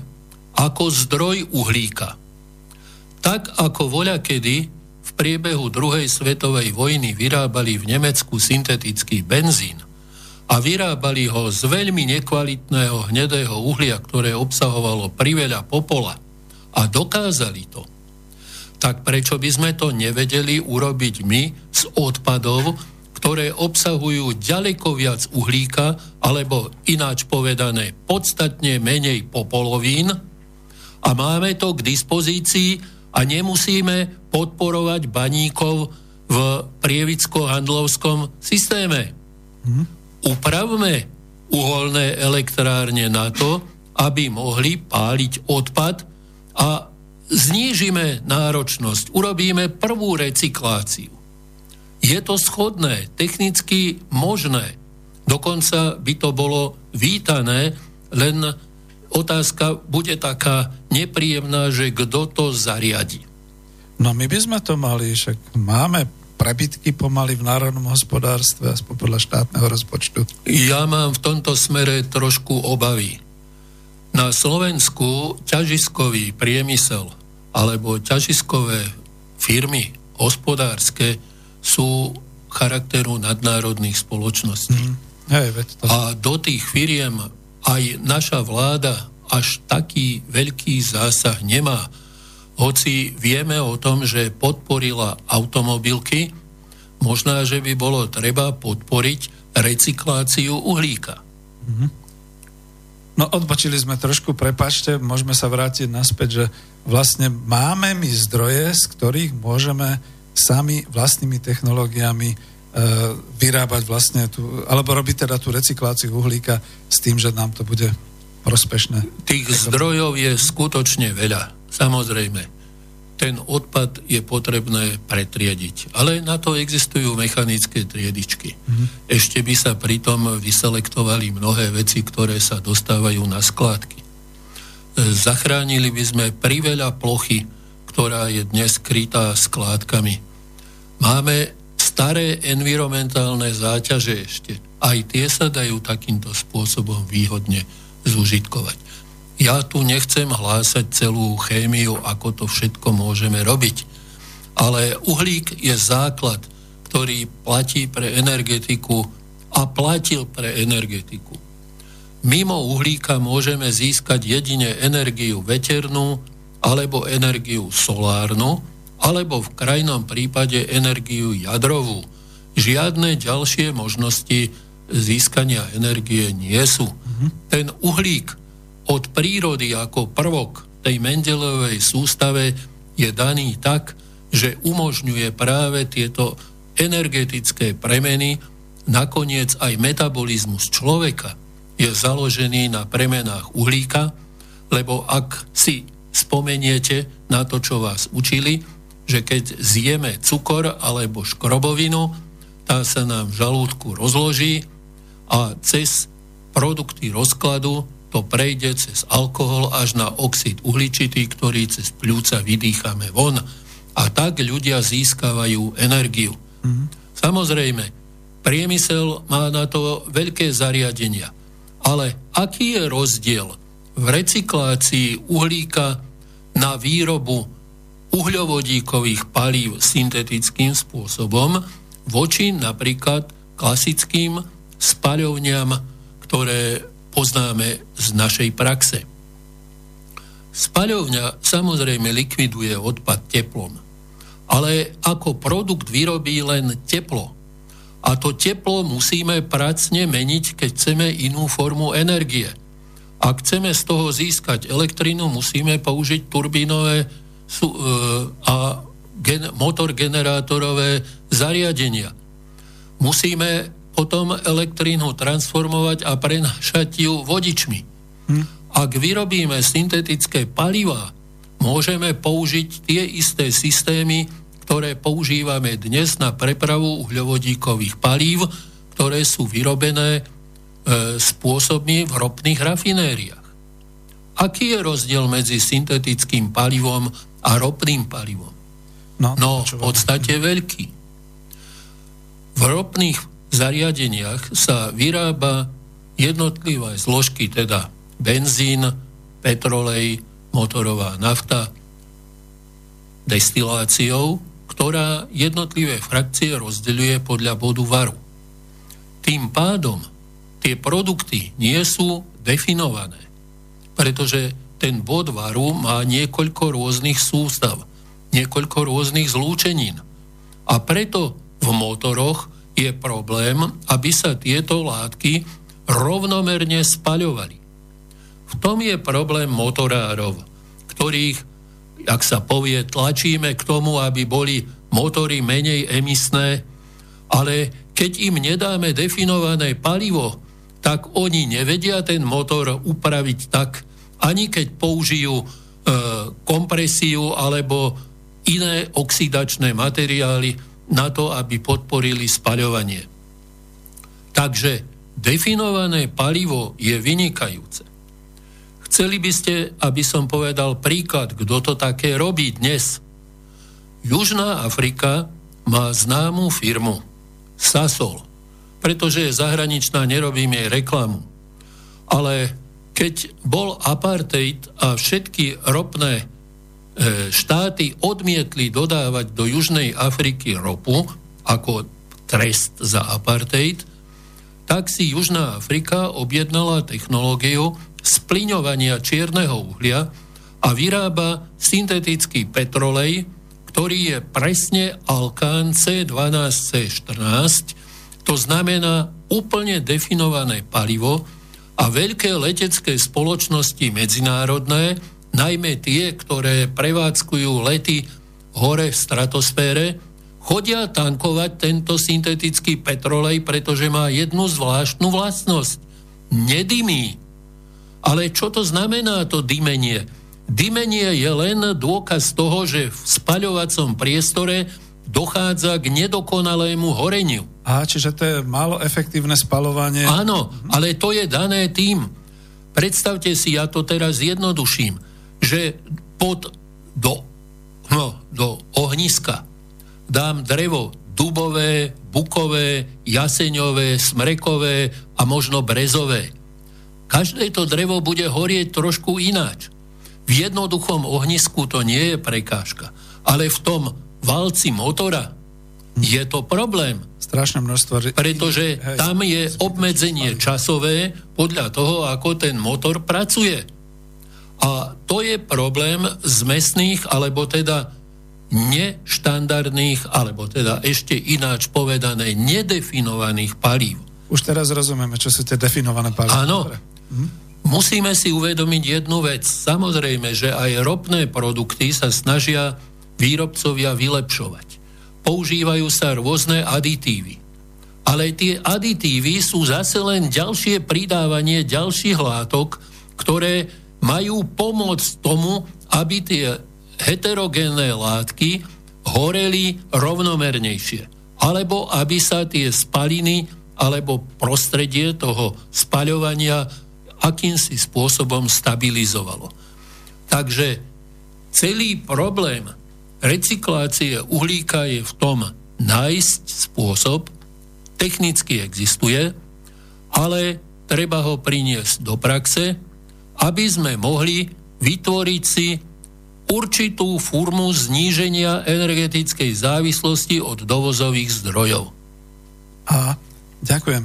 ako zdroj uhlíka. Tak ako voľa kedy v priebehu druhej svetovej vojny vyrábali v Nemecku syntetický benzín a vyrábali ho z veľmi nekvalitného hnedého uhlia, ktoré obsahovalo priveľa popola a dokázali to, tak prečo by sme to nevedeli urobiť my z odpadov, ktoré obsahujú ďaleko viac uhlíka, alebo ináč povedané podstatne menej popolovín a máme to k dispozícii a nemusíme podporovať baníkov v prievicko-handlovskom systéme. Hmm. Upravme uholné elektrárne na to, aby mohli páliť odpad a znížime náročnosť, urobíme prvú recykláciu. Je to schodné, technicky možné. Dokonca by to bolo vítané, len otázka bude taká nepríjemná, že kto to zariadi. No my by sme to mali, však máme prebytky pomaly v národnom hospodárstve, aspoň podľa štátneho rozpočtu. Ja mám v tomto smere trošku obavy. Na Slovensku ťažiskový priemysel alebo ťažiskové firmy hospodárske sú charakteru nadnárodných spoločností. Mm. Hej, to. A do tých firiem aj naša vláda až taký veľký zásah nemá. Hoci vieme o tom, že podporila automobilky, možná, že by bolo treba podporiť recykláciu uhlíka. Mm-hmm. No odbočili sme trošku, prepačte, môžeme sa vrátiť naspäť, že vlastne máme my zdroje, z ktorých môžeme sami vlastnými technológiami E, vyrábať vlastne tú, alebo robiť teda tú recykláciu uhlíka s tým, že nám to bude prospešné. Tých zdrojov je skutočne veľa, samozrejme. Ten odpad je potrebné pretriediť. Ale na to existujú mechanické triedičky. Mm-hmm. Ešte by sa pritom vyselektovali mnohé veci, ktoré sa dostávajú na skládky. E, zachránili by sme priveľa plochy, ktorá je dnes krytá skládkami. Máme staré environmentálne záťaže ešte. Aj tie sa dajú takýmto spôsobom výhodne zúžitkovať. Ja tu nechcem hlásať celú chémiu, ako to všetko môžeme robiť. Ale uhlík je základ, ktorý platí pre energetiku a platil pre energetiku. Mimo uhlíka môžeme získať jedine energiu veternú alebo energiu solárnu, alebo v krajnom prípade energiu jadrovú. Žiadne ďalšie možnosti získania energie nie sú. Mm-hmm. Ten uhlík od prírody ako prvok tej Mendelovej sústave je daný tak, že umožňuje práve tieto energetické premeny, nakoniec aj metabolizmus človeka je založený na premenách uhlíka, lebo ak si spomeniete na to, čo vás učili, že keď zjeme cukor alebo škrobovinu, tá sa nám v žalúdku rozloží a cez produkty rozkladu to prejde cez alkohol až na oxid uhličitý, ktorý cez pľúca vydýchame von. A tak ľudia získavajú energiu. Mm-hmm. Samozrejme, priemysel má na to veľké zariadenia. Ale aký je rozdiel v recyklácii uhlíka na výrobu uhľovodíkových palív syntetickým spôsobom voči napríklad klasickým spaľovňam, ktoré poznáme z našej praxe. Spaľovňa samozrejme likviduje odpad teplom, ale ako produkt vyrobí len teplo. A to teplo musíme pracne meniť, keď chceme inú formu energie. Ak chceme z toho získať elektrinu, musíme použiť turbínové e, a motor generátorové zariadenia. Musíme potom elektrínu transformovať a prenášať ju vodičmi. Hm. Ak vyrobíme syntetické paliva, môžeme použiť tie isté systémy, ktoré používame dnes na prepravu uhľovodíkových palív, ktoré sú vyrobené e, spôsobmi v ropných rafinériách. Aký je rozdiel medzi syntetickým palivom a ropným palivom? No, no v podstate veľký. V ropných zariadeniach sa vyrába jednotlivé zložky, teda benzín, petrolej, motorová nafta, destiláciou, ktorá jednotlivé frakcie rozdeľuje podľa bodu varu. Tým pádom tie produkty nie sú definované, pretože ten bod varu má niekoľko rôznych sústav, niekoľko rôznych zlúčenín. A preto v motoroch je problém, aby sa tieto látky rovnomerne spaľovali. V tom je problém motorárov, ktorých, ak sa povie, tlačíme k tomu, aby boli motory menej emisné, ale keď im nedáme definované palivo, tak oni nevedia ten motor upraviť tak, ani keď použijú e, kompresiu alebo iné oxidačné materiály, na to, aby podporili spaľovanie. Takže definované palivo je vynikajúce. Chceli by ste, aby som povedal príklad, kto to také robí dnes. Južná Afrika má známú firmu Sasol, pretože je zahraničná, nerobím jej reklamu. Ale keď bol apartheid a všetky ropné štáty odmietli dodávať do Južnej Afriky ropu ako trest za apartheid, tak si Južná Afrika objednala technológiu spliňovania čierneho uhlia a vyrába syntetický petrolej, ktorý je presne Alkán C12C14, to znamená úplne definované palivo a veľké letecké spoločnosti medzinárodné najmä tie, ktoré prevádzkujú lety hore v stratosfére, chodia tankovať tento syntetický petrolej, pretože má jednu zvláštnu vlastnosť. Nedymí. Ale čo to znamená to dymenie? Dymenie je len dôkaz toho, že v spaľovacom priestore dochádza k nedokonalému horeniu. A čiže to je málo efektívne spalovanie. Áno, ale to je dané tým. Predstavte si, ja to teraz jednoduším, že pod, do, no, do ohniska dám drevo dubové, bukové, jaseňové, smrekové a možno brezové. Každé to drevo bude horieť trošku ináč. V jednoduchom ohnisku to nie je prekážka, ale v tom valci motora je to problém. Strašné množstvo. Pretože tam je obmedzenie časové podľa toho, ako ten motor pracuje. A to je problém z mesných, alebo teda neštandardných, alebo teda ešte ináč povedané, nedefinovaných palív. Už teraz rozumieme, čo sú tie definované palíva. Áno. Hm? Musíme si uvedomiť jednu vec. Samozrejme, že aj ropné produkty sa snažia výrobcovia vylepšovať. Používajú sa rôzne aditívy. Ale tie aditívy sú zase len ďalšie pridávanie ďalších látok, ktoré majú pomôcť tomu, aby tie heterogénne látky horeli rovnomernejšie. Alebo aby sa tie spaliny alebo prostredie toho spaľovania akýmsi spôsobom stabilizovalo. Takže celý problém recyklácie uhlíka je v tom nájsť spôsob, technicky existuje, ale treba ho priniesť do praxe, aby sme mohli vytvoriť si určitú formu zníženia energetickej závislosti od dovozových zdrojov. A ďakujem.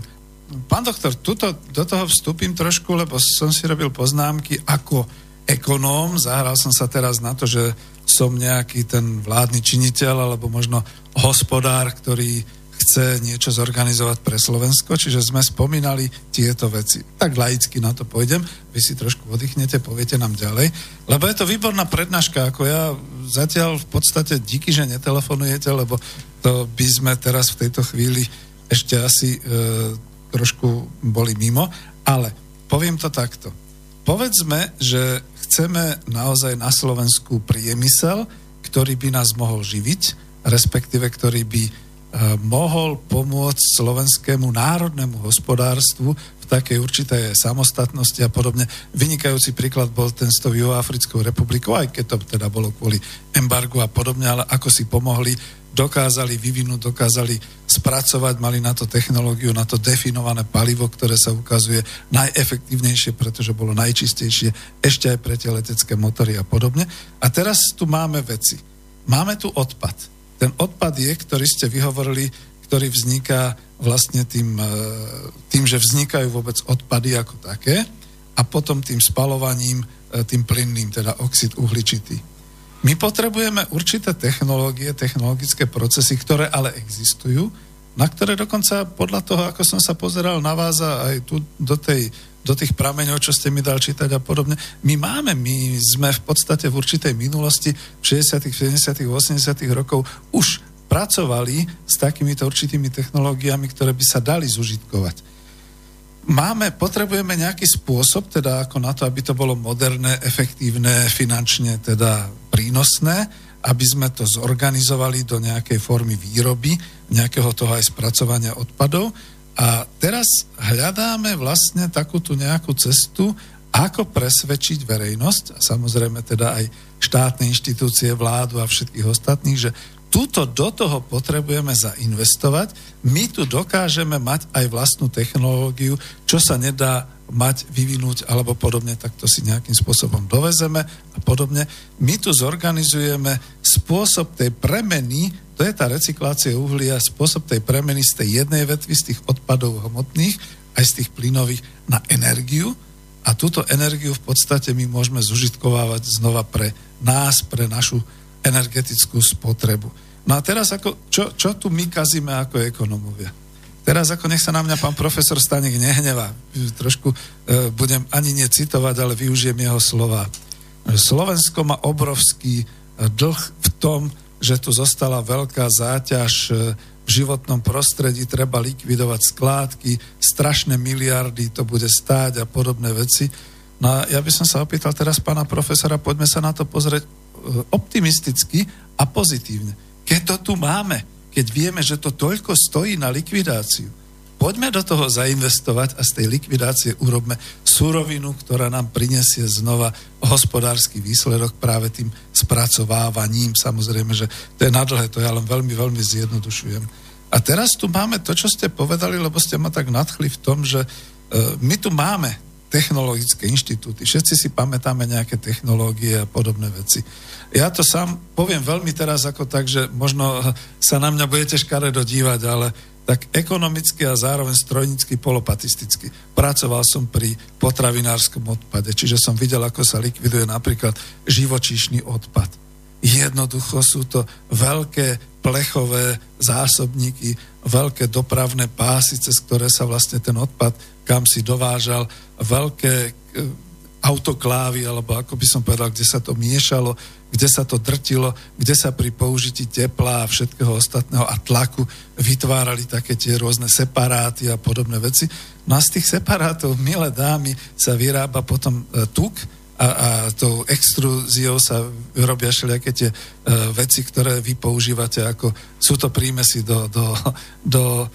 Pán doktor, tuto, do toho vstúpim trošku, lebo som si robil poznámky ako ekonóm. Zahral som sa teraz na to, že som nejaký ten vládny činiteľ alebo možno hospodár, ktorý chce niečo zorganizovať pre Slovensko, čiže sme spomínali tieto veci. Tak laicky na to pôjdem, vy si trošku oddychnete, poviete nám ďalej, lebo je to výborná prednáška, ako ja zatiaľ v podstate díky, že netelefonujete, lebo to by sme teraz v tejto chvíli ešte asi e, trošku boli mimo, ale poviem to takto. Povedzme, že chceme naozaj na Slovensku priemysel, ktorý by nás mohol živiť, respektíve ktorý by mohol pomôcť slovenskému národnému hospodárstvu v takej určitej samostatnosti a podobne. Vynikajúci príklad bol ten s tou Juhoafrickou republikou, aj keď to teda bolo kvôli embargu a podobne, ale ako si pomohli dokázali vyvinúť, dokázali spracovať, mali na to technológiu, na to definované palivo, ktoré sa ukazuje najefektívnejšie, pretože bolo najčistejšie ešte aj pre tie letecké motory a podobne. A teraz tu máme veci. Máme tu odpad. Ten odpad je, ktorý ste vyhovorili, ktorý vzniká vlastne tým, e, tým, že vznikajú vôbec odpady ako také a potom tým spalovaním, e, tým plynným, teda oxid uhličitý. My potrebujeme určité technológie, technologické procesy, ktoré ale existujú, na ktoré dokonca podľa toho, ako som sa pozeral na vás a aj tu do, tej, do tých prameňov, čo ste mi dal čítať a podobne, my máme, my sme v podstate v určitej minulosti v 60., 70., 80. rokov už pracovali s takýmito určitými technológiami, ktoré by sa dali zužitkovať máme, potrebujeme nejaký spôsob, teda ako na to, aby to bolo moderné, efektívne, finančne teda prínosné, aby sme to zorganizovali do nejakej formy výroby, nejakého toho aj spracovania odpadov. A teraz hľadáme vlastne takú tú nejakú cestu, ako presvedčiť verejnosť a samozrejme teda aj štátne inštitúcie, vládu a všetkých ostatných, že túto do toho potrebujeme zainvestovať. My tu dokážeme mať aj vlastnú technológiu, čo sa nedá mať, vyvinúť alebo podobne, tak to si nejakým spôsobom dovezeme a podobne. My tu zorganizujeme spôsob tej premeny, to je tá recyklácia uhlia, spôsob tej premeny z tej jednej vetvy, z tých odpadov hmotných, aj z tých plynových na energiu a túto energiu v podstate my môžeme zužitkovávať znova pre nás, pre našu energetickú spotrebu. No a teraz ako, čo, čo tu my kazíme ako ekonomovia? Teraz ako nech sa na mňa pán profesor Stanek nehnevá. Trošku e, budem ani necitovať, ale využijem jeho slova. Slovensko má obrovský dlh v tom, že tu zostala veľká záťaž e, v životnom prostredí, treba likvidovať skládky, strašné miliardy to bude stáť a podobné veci. No a ja by som sa opýtal teraz pána profesora, poďme sa na to pozrieť e, optimisticky a pozitívne. Keď to tu máme, keď vieme, že to toľko stojí na likvidáciu, poďme do toho zainvestovať a z tej likvidácie urobme surovinu, ktorá nám prinesie znova hospodársky výsledok práve tým spracovávaním. Samozrejme, že to je nadlhé, to ja len veľmi, veľmi zjednodušujem. A teraz tu máme to, čo ste povedali, lebo ste ma tak nadchli v tom, že e, my tu máme technologické inštitúty. Všetci si pamätáme nejaké technológie a podobné veci. Ja to sám poviem veľmi teraz ako tak, že možno sa na mňa budete škaredo dívať, ale tak ekonomicky a zároveň strojnícky polopatisticky. Pracoval som pri potravinárskom odpade, čiže som videl, ako sa likviduje napríklad živočíšny odpad. Jednoducho sú to veľké plechové zásobníky, veľké dopravné pásy, cez ktoré sa vlastne ten odpad kam si dovážal, veľké e, autoklávy, alebo ako by som povedal, kde sa to miešalo, kde sa to drtilo, kde sa pri použití tepla a všetkého ostatného a tlaku vytvárali také tie rôzne separáty a podobné veci. No a z tých separátov, milé dámy, sa vyrába potom e, tuk a, a tou extruziou sa vyrobia všelijaké tie e, veci, ktoré vy používate, ako sú to prímesy do, do, do e,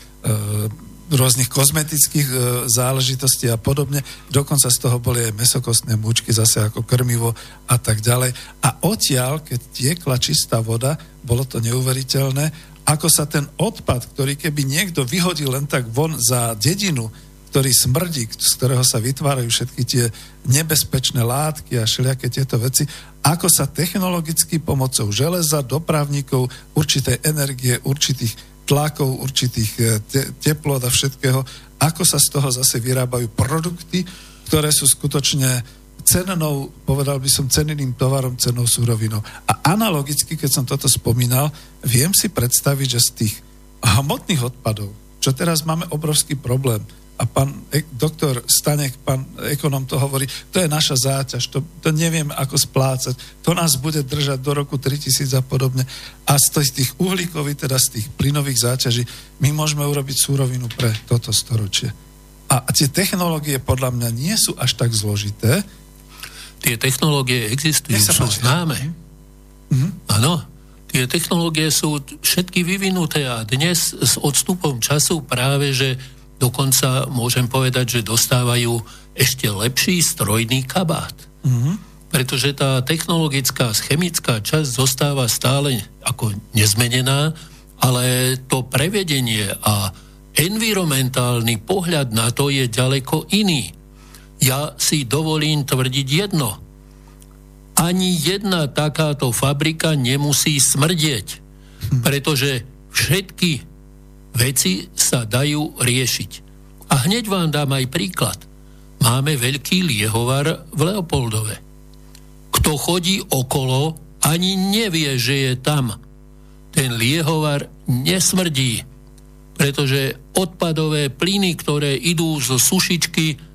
rôznych kozmetických e, záležitostí a podobne. Dokonca z toho boli aj mesokostné múčky zase ako krmivo a tak ďalej. A odtiaľ, keď tiekla čistá voda, bolo to neuveriteľné, ako sa ten odpad, ktorý keby niekto vyhodil len tak von za dedinu, ktorý smrdí, z ktorého sa vytvárajú všetky tie nebezpečné látky a všelijaké tieto veci, ako sa technologicky pomocou železa, dopravníkov, určitej energie, určitých tlakov, určitých e, te- teplot a všetkého, ako sa z toho zase vyrábajú produkty, ktoré sú skutočne cennou, povedal by som, ceneným tovarom, cenou súrovinou. A analogicky, keď som toto spomínal, viem si predstaviť, že z tých hmotných odpadov, čo teraz máme obrovský problém, a pán e, doktor Stanek, pán ekonom to hovorí, to je naša záťaž, to, to neviem ako splácať, to nás bude držať do roku 3000 a podobne. A z tých uhlíkových, teda z tých plynových záťaží, my môžeme urobiť súrovinu pre toto storočie. A tie technológie podľa mňa nie sú až tak zložité. Tie technológie existujú, sú známe. Mhm. Áno, tie technológie sú všetky vyvinuté a dnes s odstupom času práve, že Dokonca môžem povedať, že dostávajú ešte lepší strojný kabát. Mm-hmm. Pretože tá technologická, chemická časť zostáva stále ako nezmenená, ale to prevedenie a environmentálny pohľad na to je ďaleko iný. Ja si dovolím tvrdiť jedno. Ani jedna takáto fabrika nemusí smrdieť, hm. pretože všetky veci sa dajú riešiť. A hneď vám dám aj príklad. Máme veľký liehovar v Leopoldove. Kto chodí okolo, ani nevie, že je tam. Ten liehovar nesmrdí, pretože odpadové plyny, ktoré idú zo sušičky,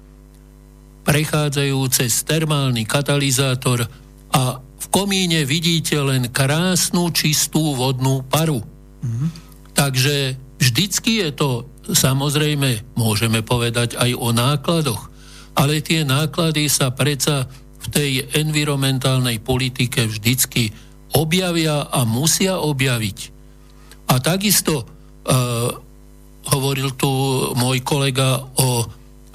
prechádzajú cez termálny katalizátor a v komíne vidíte len krásnu, čistú vodnú paru. Mm-hmm. Takže Vždycky je to, samozrejme, môžeme povedať aj o nákladoch, ale tie náklady sa predsa v tej environmentálnej politike vždycky objavia a musia objaviť. A takisto uh, hovoril tu môj kolega o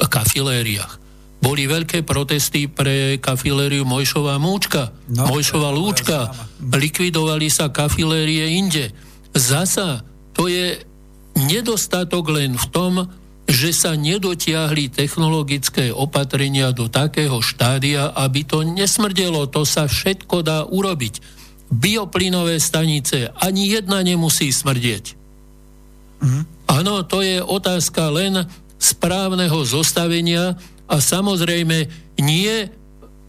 kafilériách. Boli veľké protesty pre kafilériu Mojšová Múčka, no, Mojšová Lúčka. Likvidovali sa kafilérie inde. Zasa to je nedostatok len v tom, že sa nedotiahli technologické opatrenia do takého štádia, aby to nesmrdelo. To sa všetko dá urobiť. Bioplynové stanice, ani jedna nemusí smrdieť. Mm. Áno, to je otázka len správneho zostavenia a samozrejme nie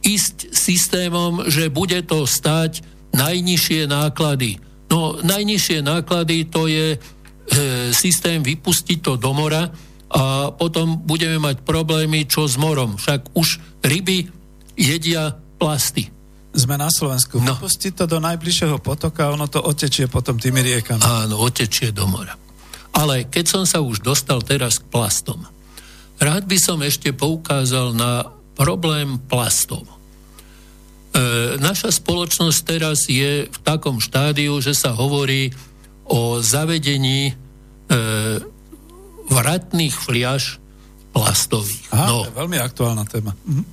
ísť systémom, že bude to stať najnižšie náklady. No, najnižšie náklady to je systém vypustiť to do mora a potom budeme mať problémy čo s morom. Však už ryby jedia plasty. Sme na Slovensku. No. Vypustiť to do najbližšieho potoka, ono to otečie potom tými riekami. Áno, otečie do mora. Ale keď som sa už dostal teraz k plastom, rád by som ešte poukázal na problém plastov. E, naša spoločnosť teraz je v takom štádiu, že sa hovorí o zavedení e, vratných fliaž plastových. Aha, no. to je veľmi aktuálna téma. Mhm.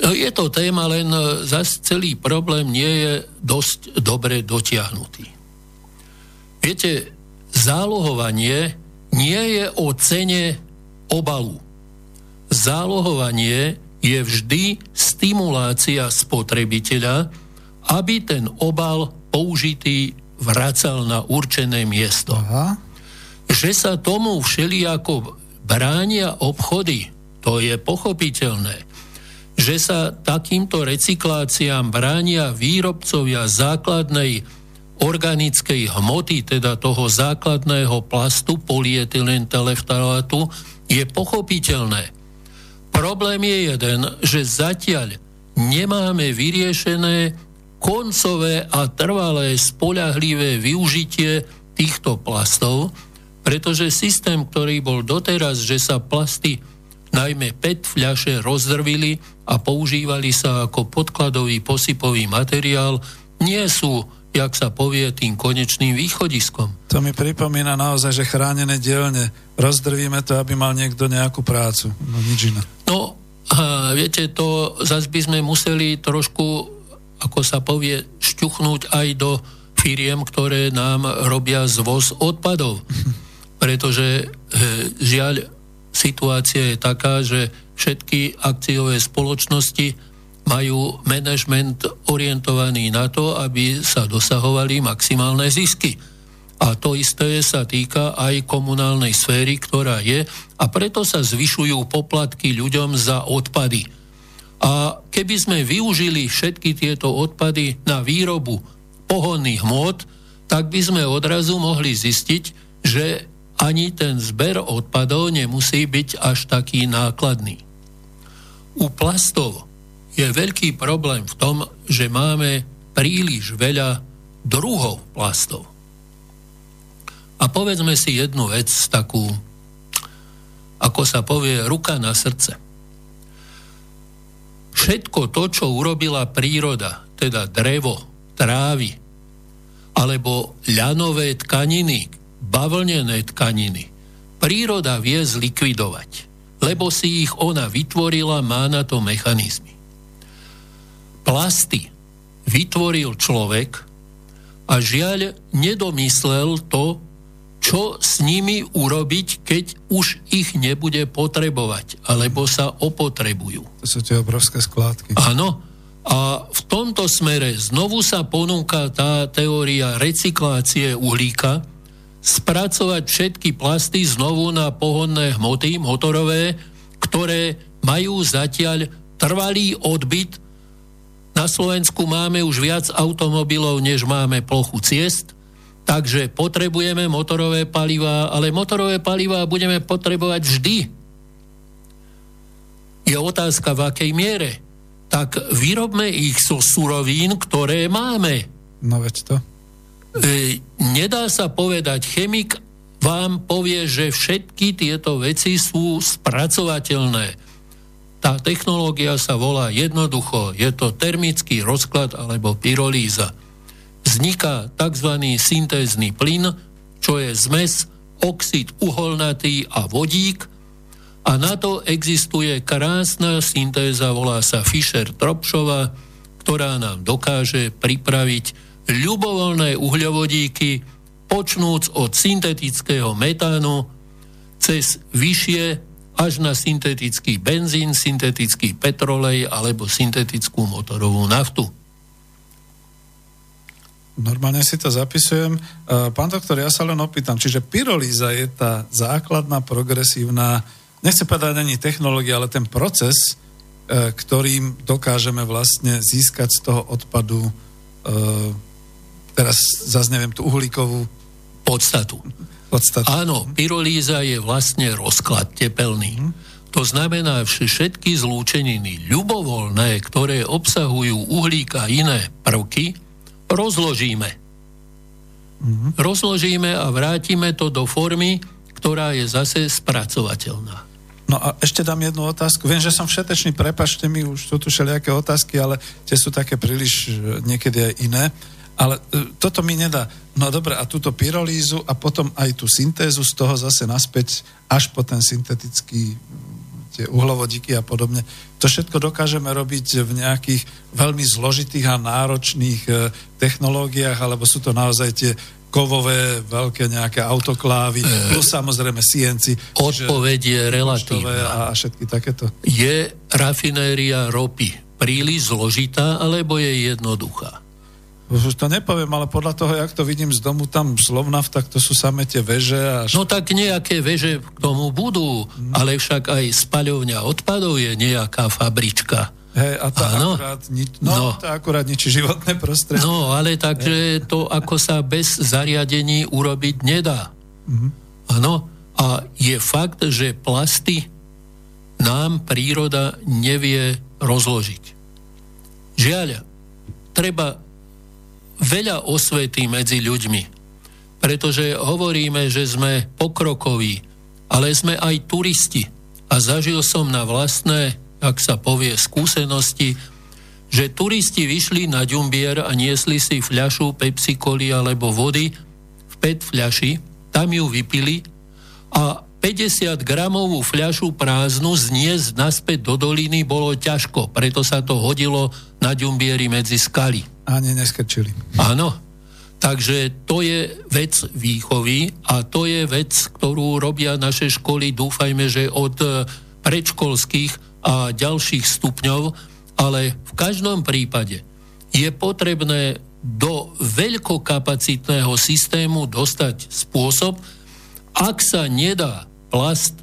Je to téma, len e, zase celý problém nie je dosť dobre dotiahnutý. Viete, zálohovanie nie je o cene obalu. Zálohovanie je vždy stimulácia spotrebiteľa, aby ten obal použitý vracal na určené miesto. Aha. Že sa tomu všelijako bránia obchody, to je pochopiteľné. Že sa takýmto recykláciám bránia výrobcovia základnej organickej hmoty, teda toho základného plastu polietylenteleftalátu, je pochopiteľné. Problém je jeden, že zatiaľ nemáme vyriešené koncové a trvalé spolahlivé využitie týchto plastov, pretože systém, ktorý bol doteraz, že sa plasty, najmä PET fľaše, rozdrvili a používali sa ako podkladový posypový materiál, nie sú, jak sa povie, tým konečným východiskom. To mi pripomína naozaj, že chránené dielne. Rozdrvíme to, aby mal niekto nejakú prácu. No nič iné. No, a viete, to zase by sme museli trošku ako sa povie, šťuchnúť aj do firiem, ktoré nám robia zvoz odpadov. Pretože e, žiaľ, situácia je taká, že všetky akciové spoločnosti majú manažment orientovaný na to, aby sa dosahovali maximálne zisky. A to isté sa týka aj komunálnej sféry, ktorá je, a preto sa zvyšujú poplatky ľuďom za odpady a keby sme využili všetky tieto odpady na výrobu pohonných hmôt, tak by sme odrazu mohli zistiť, že ani ten zber odpadov nemusí byť až taký nákladný. U plastov je veľký problém v tom, že máme príliš veľa druhov plastov. A povedzme si jednu vec, takú, ako sa povie, ruka na srdce všetko to, čo urobila príroda, teda drevo, trávy, alebo ľanové tkaniny, bavlnené tkaniny, príroda vie zlikvidovať, lebo si ich ona vytvorila, má na to mechanizmy. Plasty vytvoril človek a žiaľ nedomyslel to, čo s nimi urobiť, keď už ich nebude potrebovať, alebo sa opotrebujú. To sú tie obrovské skládky. Áno. A v tomto smere znovu sa ponúka tá teória recyklácie uhlíka, spracovať všetky plasty znovu na pohonné hmoty motorové, ktoré majú zatiaľ trvalý odbyt. Na Slovensku máme už viac automobilov, než máme plochu ciest Takže potrebujeme motorové paliva, ale motorové paliva budeme potrebovať vždy. Je otázka, v akej miere. Tak vyrobme ich zo surovín, ktoré máme. No veď to. Nedá sa povedať, chemik vám povie, že všetky tieto veci sú spracovateľné. Tá technológia sa volá jednoducho, je to termický rozklad alebo pyrolíza vzniká tzv. syntézny plyn, čo je zmes oxid uholnatý a vodík a na to existuje krásna syntéza, volá sa Fischer-Tropšova, ktorá nám dokáže pripraviť ľubovoľné uhľovodíky, počnúc od syntetického metánu cez vyššie až na syntetický benzín, syntetický petrolej alebo syntetickú motorovú naftu. Normálne si to zapisujem. E, pán doktor, ja sa len opýtam, čiže pyrolíza je tá základná, progresívna, nechce povedať ani technológia, ale ten proces, e, ktorým dokážeme vlastne získať z toho odpadu e, teraz zase neviem, tú uhlíkovú podstatu. podstatu. Áno, pyrolíza je vlastne rozklad tepelný. Hmm. To znamená, že všetky zlúčeniny ľubovoľné, ktoré obsahujú uhlík a iné prvky, rozložíme. Mm-hmm. Rozložíme a vrátime to do formy, ktorá je zase spracovateľná. No a ešte dám jednu otázku. Viem, že som všetečný, prepačte mi, už sú tu všelijaké otázky, ale tie sú také príliš e, niekedy aj iné. Ale e, toto mi nedá. No dobre, a túto pyrolízu a potom aj tú syntézu z toho zase naspäť až po ten syntetický tie uhlovodíky a podobne. To všetko dokážeme robiť v nejakých veľmi zložitých a náročných e, technológiách, alebo sú to naozaj tie kovové, veľké nejaké autoklávy, e, plus samozrejme sienci. Odpoveď je relatívna. A všetky takéto. Je rafinéria ropy príliš zložitá, alebo je jednoduchá? Už to nepoviem, ale podľa toho, jak to vidím z domu tam Slovnav, tak to sú samé tie veže. A... No tak nejaké veže k tomu budú, hmm. ale však aj spaľovňa odpadov je nejaká fabrička. Hej, a to akurát, ni- no, no. akurát ničí životné prostredie. No, ale takže to ako sa bez zariadení urobiť nedá. Mhm. Áno, a je fakt, že plasty nám príroda nevie rozložiť. Žiaľ, treba veľa osvety medzi ľuďmi, pretože hovoríme, že sme pokrokoví, ale sme aj turisti. A zažil som na vlastné, ak sa povie, skúsenosti, že turisti vyšli na Ďumbier a niesli si fľašu Pepsi Coli alebo vody v PET fľaši, tam ju vypili a 50 gramovú fľašu prázdnu zniesť naspäť do doliny bolo ťažko, preto sa to hodilo na Ďumbieri medzi skaly. Ani neskrčili. Áno. Takže to je vec výchovy a to je vec, ktorú robia naše školy, dúfajme, že od e, predškolských a ďalších stupňov, ale v každom prípade je potrebné do veľkokapacitného systému dostať spôsob, ak sa nedá plast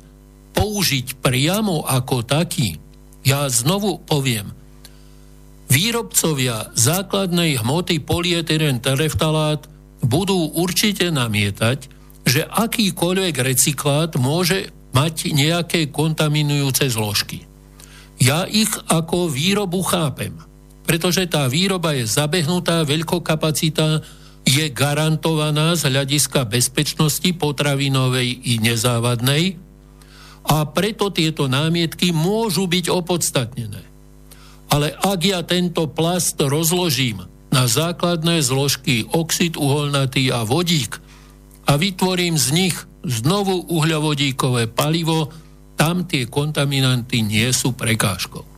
použiť priamo ako taký, ja znovu poviem, Výrobcovia základnej hmoty polyetyren tereftalát budú určite namietať, že akýkoľvek recyklát môže mať nejaké kontaminujúce zložky. Ja ich ako výrobu chápem, pretože tá výroba je zabehnutá, veľkokapacita je garantovaná z hľadiska bezpečnosti potravinovej i nezávadnej a preto tieto námietky môžu byť opodstatnené. Ale ak ja tento plast rozložím na základné zložky oxid uholnatý a vodík a vytvorím z nich znovu uhľovodíkové palivo, tam tie kontaminanty nie sú prekážkou.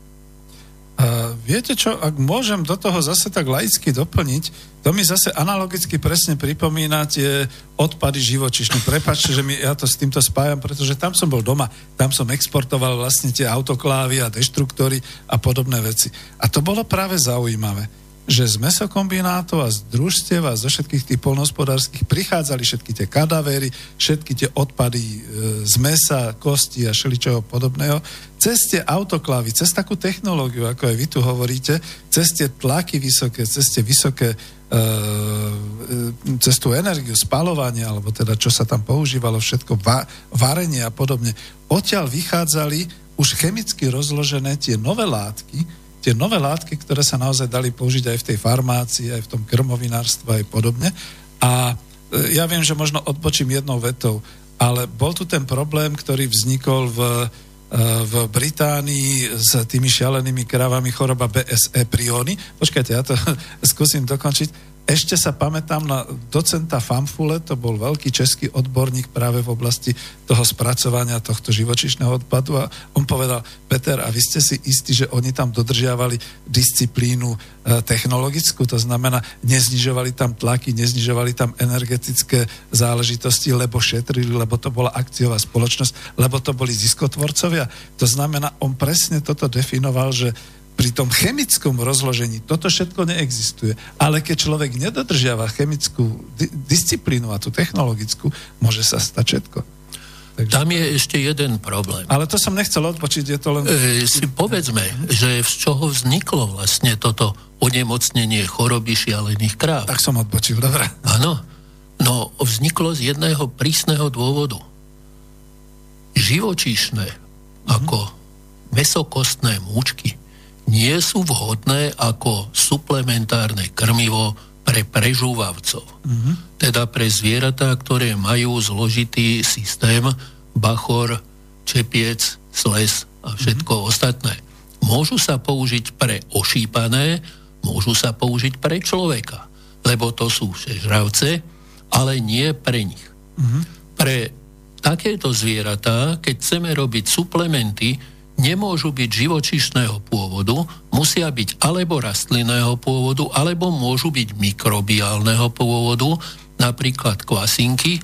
A viete čo, ak môžem do toho zase tak laicky doplniť, to mi zase analogicky presne pripomína tie odpady živočišné. Prepačte, že mi, ja to s týmto spájam, pretože tam som bol doma, tam som exportoval vlastne tie autoklávy a deštruktory a podobné veci. A to bolo práve zaujímavé že z mesokombinátov a z družstiev a zo všetkých tých polnospodárských prichádzali všetky tie kadavery, všetky tie odpady e, z mesa, kosti a šeličoho podobného, cez tie autoklavy, cez takú technológiu, ako aj vy tu hovoríte, cez tie tlaky vysoké, cez tie vysoké e, e, cez tú energiu, spalovanie, alebo teda čo sa tam používalo, všetko, va, varenie a podobne. Odtiaľ vychádzali už chemicky rozložené tie nové látky, tie nové látky, ktoré sa naozaj dali použiť aj v tej farmácii, aj v tom krmovinárstve aj podobne. A e, ja viem, že možno odpočím jednou vetou, ale bol tu ten problém, ktorý vznikol v, e, v Británii s tými šialenými kravami choroba BSE priony. Počkajte, ja to skúsim dokončiť ešte sa pamätám na docenta Famfule, to bol veľký český odborník práve v oblasti toho spracovania tohto živočišného odpadu a on povedal, Peter, a vy ste si istí, že oni tam dodržiavali disciplínu e, technologickú, to znamená, neznižovali tam tlaky, neznižovali tam energetické záležitosti, lebo šetrili, lebo to bola akciová spoločnosť, lebo to boli ziskotvorcovia. To znamená, on presne toto definoval, že pri tom chemickom rozložení toto všetko neexistuje. Ale keď človek nedodržiava chemickú di- disciplínu a tú technologickú, môže sa stať všetko. Takže... Tam je ešte jeden problém. Ale to som nechcel odpočiť, je to len... E, si povedzme, že z čoho vzniklo vlastne toto onemocnenie choroby šialených kráv. Tak som odpočil, dobre. Áno. No, vzniklo z jedného prísneho dôvodu. Živočíšne, mm-hmm. ako mesokostné múčky, nie sú vhodné ako suplementárne krmivo pre prežúvavcov. Mm-hmm. Teda pre zvieratá, ktoré majú zložitý systém bachor, čepiec, sles a všetko mm-hmm. ostatné. Môžu sa použiť pre ošípané, môžu sa použiť pre človeka, lebo to sú všežravce, ale nie pre nich. Mm-hmm. Pre takéto zvieratá, keď chceme robiť suplementy, nemôžu byť živočišného pôvodu, musia byť alebo rastlinného pôvodu, alebo môžu byť mikrobiálneho pôvodu, napríklad kvasinky,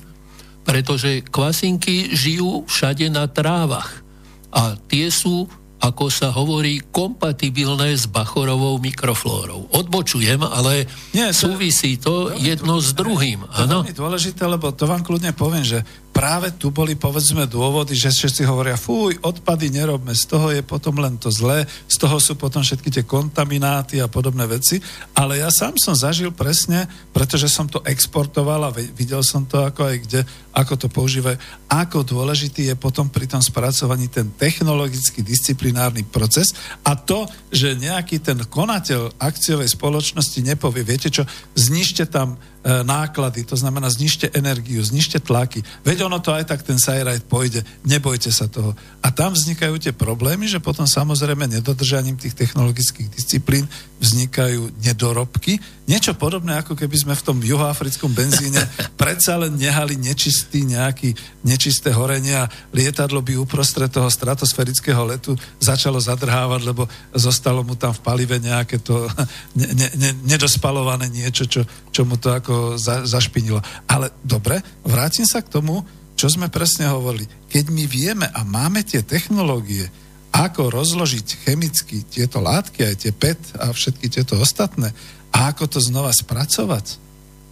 pretože kvasinky žijú všade na trávach a tie sú ako sa hovorí, kompatibilné s Bachorovou mikroflórou. Odbočujem, ale Nie, to, súvisí to jedno s druhým. To je veľmi dôležité, lebo to vám kľudne poviem, že práve tu boli povedzme dôvody, že všetci hovoria, fuj, odpady nerobme, z toho je potom len to zlé, z toho sú potom všetky tie kontamináty a podobné veci, ale ja sám som zažil presne, pretože som to exportoval a videl som to ako aj kde, ako to používajú, ako dôležitý je potom pri tom spracovaní ten technologický disciplinárny proces a to, že nejaký ten konateľ akciovej spoločnosti nepovie, viete čo, znište tam náklady, to znamená znižte energiu, znižte tlaky. Veď ono to aj tak ten sajrajt pôjde, nebojte sa toho. A tam vznikajú tie problémy, že potom samozrejme nedodržaním tých technologických disciplín vznikajú nedorobky. Niečo podobné, ako keby sme v tom juhoafrickom benzíne predsa len nehali nečistý nejaký, nečisté horenie a lietadlo by uprostred toho stratosferického letu začalo zadrhávať, lebo zostalo mu tam v palive nejaké to ne, ne, ne, nedospalované niečo, čo, čo mu to ako za, zašpinilo. Ale dobre, vrátim sa k tomu, čo sme presne hovorili. Keď my vieme a máme tie technológie, ako rozložiť chemicky tieto látky, aj tie PET a všetky tieto ostatné, a ako to znova spracovať,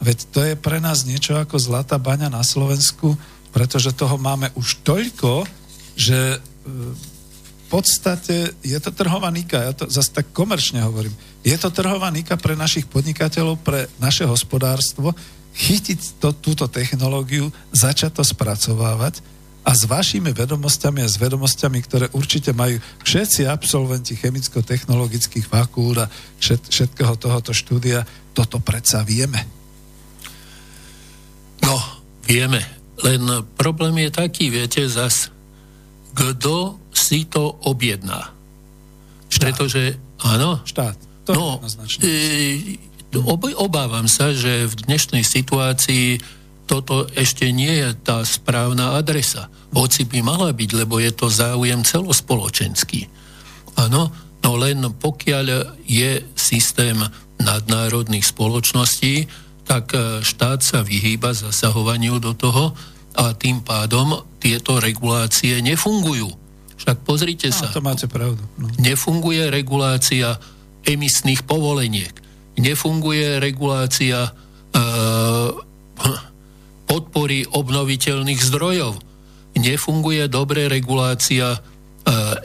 veď to je pre nás niečo ako zlatá baňa na Slovensku, pretože toho máme už toľko, že e, v podstate je to trhová nika, ja to zase tak komerčne hovorím, je to trhová nika pre našich podnikateľov, pre naše hospodárstvo, chytiť to, túto technológiu, začať to spracovávať a s vašimi vedomosťami a s vedomosťami, ktoré určite majú všetci absolventi chemicko-technologických fakult a všet, všetkého tohoto štúdia, toto predsa vieme. No, vieme. Len problém je taký, viete, zas, kto si to objedná. Štát. Pretože, áno. Štát. To no, e, obávam sa, že v dnešnej situácii toto ešte nie je tá správna adresa. Hoci by mala byť, lebo je to záujem celospoločenský. Áno, no len pokiaľ je systém nadnárodných spoločností, tak e, štát sa vyhýba zasahovaniu do toho a tým pádom tieto regulácie nefungujú. Však pozrite no, sa. To máte pravdu. No. Nefunguje regulácia emisných povoleniek. Nefunguje regulácia e, podpory obnoviteľných zdrojov. Nefunguje dobre regulácia e,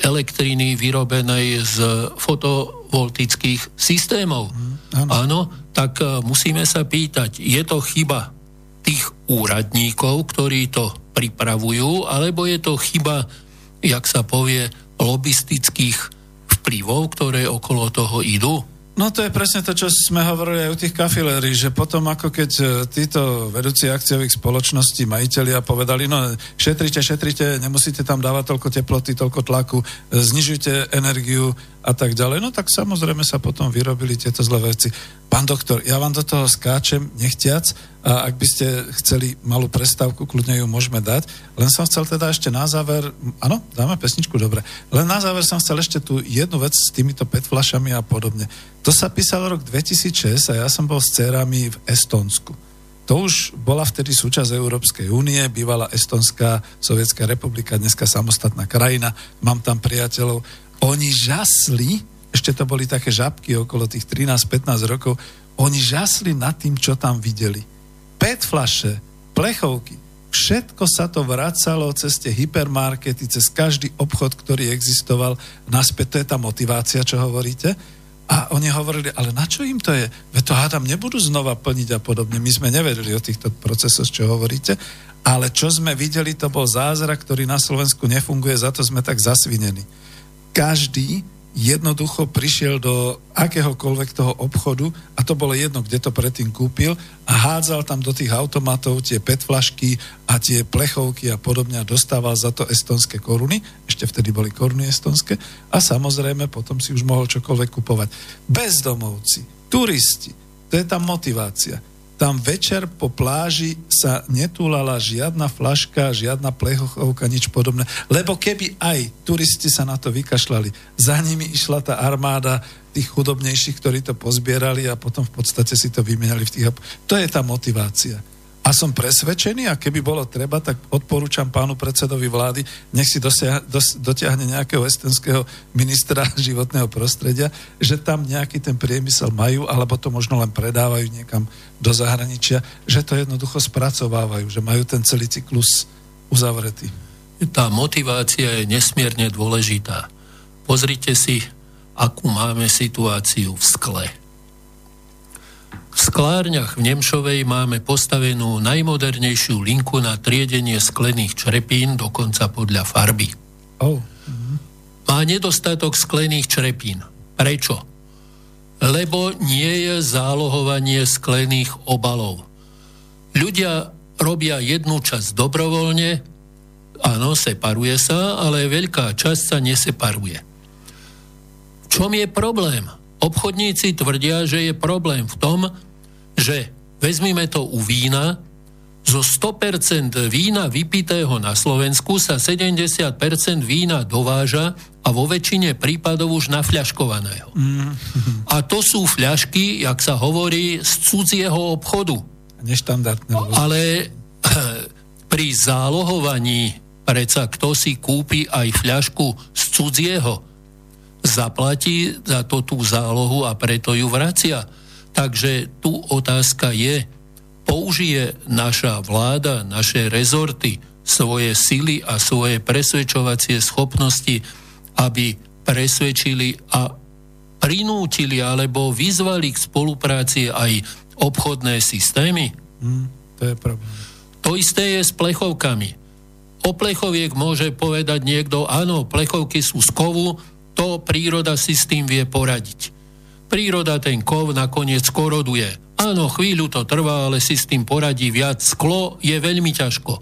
elektriny vyrobenej z fotovoltických systémov. Mm, áno. tak e, musíme sa pýtať, je to chyba tých úradníkov, ktorí to pripravujú, alebo je to chyba, jak sa povie, lobistických vplyvov, ktoré okolo toho idú? No to je presne to, čo sme hovorili aj u tých kafilérí, že potom ako keď e, títo vedúci akciových spoločností, majiteľia povedali, no šetrite, šetrite, nemusíte tam dávať toľko teploty, toľko tlaku, e, znižujte energiu a tak ďalej, no tak samozrejme sa potom vyrobili tieto zlé veci. Pán doktor, ja vám do toho skáčem nechtiac a ak by ste chceli malú prestávku, kľudne ju môžeme dať. Len som chcel teda ešte na záver, áno, dáme pesničku, dobre. Len na záver som chcel ešte tú jednu vec s týmito petflašami a podobne. To sa písalo rok 2006 a ja som bol s cerami v Estonsku. To už bola vtedy súčasť Európskej únie, bývala Estonská sovietská republika, dneska samostatná krajina, mám tam priateľov oni žasli, ešte to boli také žabky okolo tých 13-15 rokov, oni žasli nad tým, čo tam videli. Pet flaše, plechovky, všetko sa to vracalo cez tie hypermarkety, cez každý obchod, ktorý existoval naspäť. To je tá motivácia, čo hovoríte. A oni hovorili, ale na čo im to je? Veď to hádam nebudú znova plniť a podobne. My sme nevedeli o týchto procesoch, čo hovoríte. Ale čo sme videli, to bol zázrak, ktorý na Slovensku nefunguje, za to sme tak zasvinení každý jednoducho prišiel do akéhokoľvek toho obchodu a to bolo jedno, kde to predtým kúpil a hádzal tam do tých automatov tie PET flašky a tie plechovky a podobne a dostával za to estonské koruny, ešte vtedy boli koruny estonské. A samozrejme potom si už mohol čokoľvek kupovať. Bezdomovci, turisti, to je tá motivácia tam večer po pláži sa netúlala žiadna flaška, žiadna plechovka, nič podobné. Lebo keby aj turisti sa na to vykašľali, za nimi išla tá armáda tých chudobnejších, ktorí to pozbierali a potom v podstate si to vymenali v tých... To je tá motivácia. A som presvedčený, a keby bolo treba, tak odporúčam pánu predsedovi vlády, nech si dosia, dos, dotiahne nejakého estonského ministra životného prostredia, že tam nejaký ten priemysel majú, alebo to možno len predávajú niekam do zahraničia, že to jednoducho spracovávajú, že majú ten celý cyklus uzavretý. Tá motivácia je nesmierne dôležitá. Pozrite si, akú máme situáciu v skle v sklárniach v Nemšovej máme postavenú najmodernejšiu linku na triedenie sklených črepín, dokonca podľa farby. Oh. Má nedostatok sklených črepín. Prečo? Lebo nie je zálohovanie sklených obalov. Ľudia robia jednu časť dobrovoľne, áno, separuje sa, ale veľká časť sa neseparuje. V čom je problém? Obchodníci tvrdia, že je problém v tom, že vezmime to u vína, zo 100% vína vypitého na Slovensku sa 70% vína dováža a vo väčšine prípadov už nafľaškovaného. Mm. A to sú fľašky, jak sa hovorí, z cudzieho obchodu. Neštandardné. Ale pri zálohovaní predsa kto si kúpi aj fľašku z cudzieho, zaplatí za to tú zálohu a preto ju vracia. Takže tu otázka je, použije naša vláda, naše rezorty svoje sily a svoje presvedčovacie schopnosti, aby presvedčili a prinútili alebo vyzvali k spolupráci aj obchodné systémy? Hmm, to je problém. To isté je s plechovkami. O plechoviek môže povedať niekto, áno, plechovky sú z kovu, to príroda si s tým vie poradiť príroda ten kov nakoniec koroduje. Áno, chvíľu to trvá, ale si s tým poradí viac. Sklo je veľmi ťažko.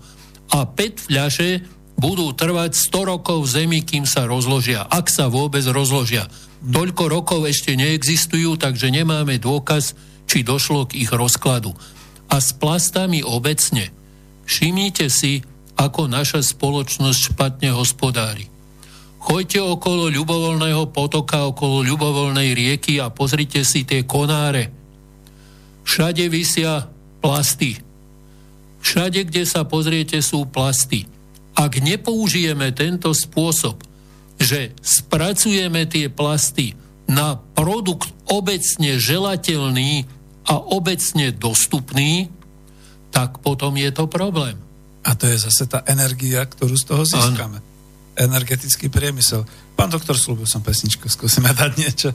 A PET fľaše budú trvať 100 rokov v zemi, kým sa rozložia. Ak sa vôbec rozložia. Toľko rokov ešte neexistujú, takže nemáme dôkaz, či došlo k ich rozkladu. A s plastami obecne. Všimnite si, ako naša spoločnosť špatne hospodári. Choďte okolo ľubovoľného potoka, okolo ľubovoľnej rieky a pozrite si tie konáre. Všade vysia plasty. Všade, kde sa pozriete, sú plasty. Ak nepoužijeme tento spôsob, že spracujeme tie plasty na produkt obecne želateľný a obecne dostupný, tak potom je to problém. A to je zase tá energia, ktorú z toho získame. Ano energetický priemysel. Pán doktor, slúbil som pesničku, skúsime dať niečo.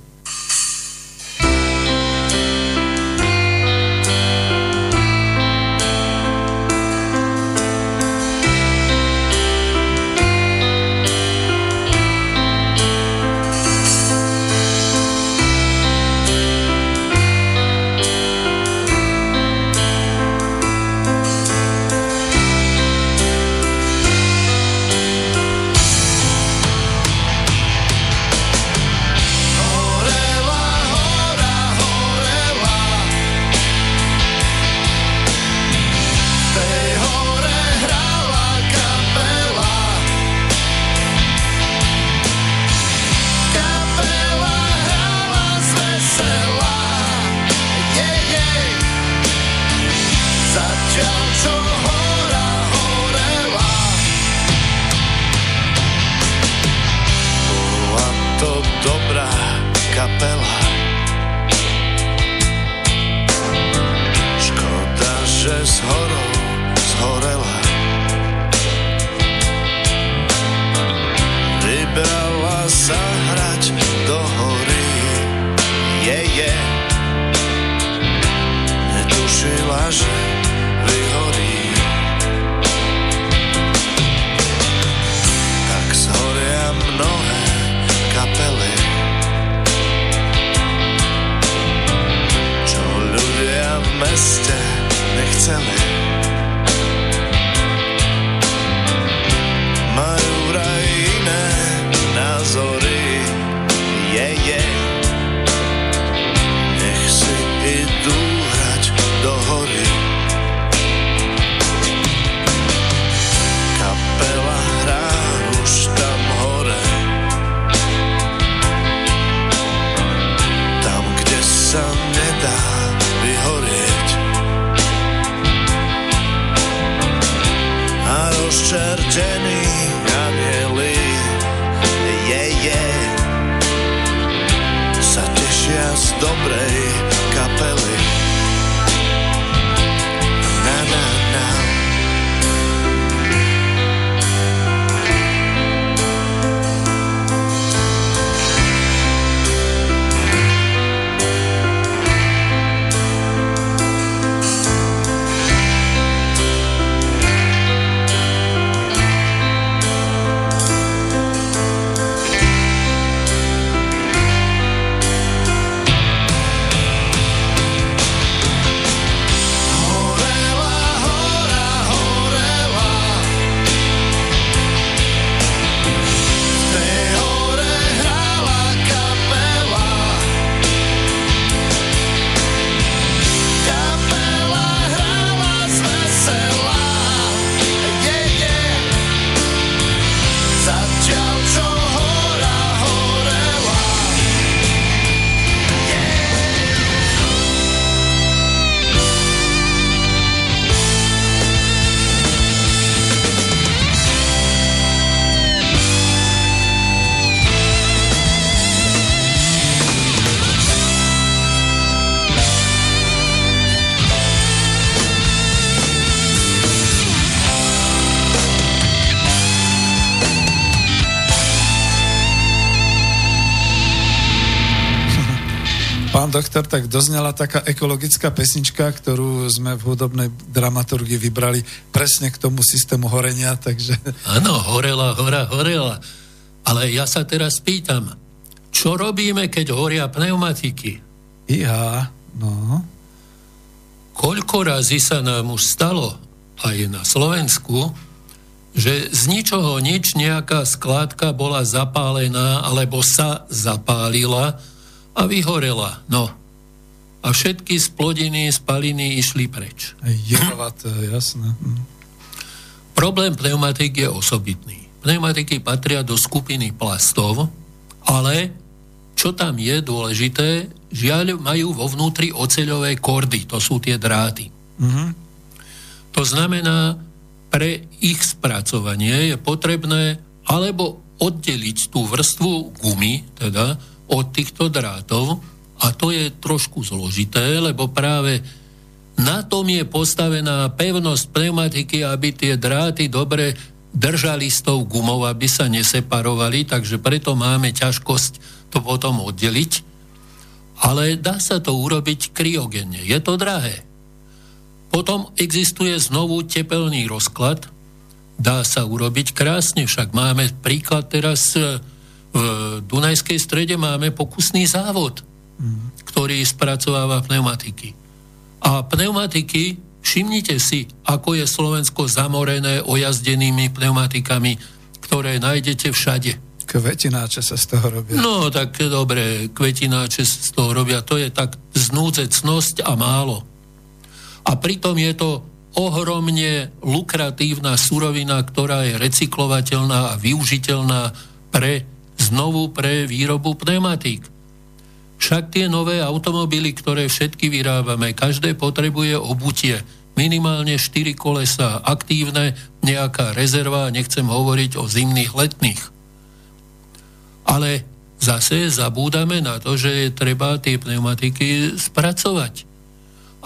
Pán doktor, tak doznala taká ekologická pesnička, ktorú sme v hudobnej dramaturgii vybrali presne k tomu systému horenia, takže Áno, horela, hora, horela. Ale ja sa teraz pýtam, čo robíme, keď horia pneumatiky? iha, no, Koľko razy sa nám už stalo, aj na Slovensku, že z ničoho nič nejaká skládka bola zapálená alebo sa zapálila a vyhorela. No. A všetky splodiny, spaliny išli preč. jedovaté, jasné. Hm. Problém pneumatik je osobitný. Pneumatiky patria do skupiny plastov, ale čo tam je dôležité, žiaľ majú vo vnútri oceľové kordy, to sú tie dráty. Mhm. To znamená, pre ich spracovanie je potrebné alebo oddeliť tú vrstvu gumy, teda od týchto drátov a to je trošku zložité, lebo práve na tom je postavená pevnosť pneumatiky, aby tie dráty dobre držali s tou gumou, aby sa neseparovali, takže preto máme ťažkosť to potom oddeliť. Ale dá sa to urobiť kryogenne. Je to drahé. Potom existuje znovu tepelný rozklad. Dá sa urobiť krásne, však máme príklad teraz e, v Dunajskej strede máme pokusný závod, ktorý spracováva pneumatiky. A pneumatiky, všimnite si, ako je Slovensko zamorené ojazdenými pneumatikami, ktoré nájdete všade. Kvetináče sa z toho robia. No, tak dobre, kvetináče z toho robia, to je tak znúcecnosť a málo. A pritom je to ohromne lukratívna surovina, ktorá je recyklovateľná a využiteľná pre, znovu pre výrobu pneumatík. Však tie nové automobily, ktoré všetky vyrábame, každé potrebuje obutie. Minimálne 4 kolesa aktívne, nejaká rezerva, nechcem hovoriť o zimných letných. Ale zase zabúdame na to, že je treba tie pneumatiky spracovať.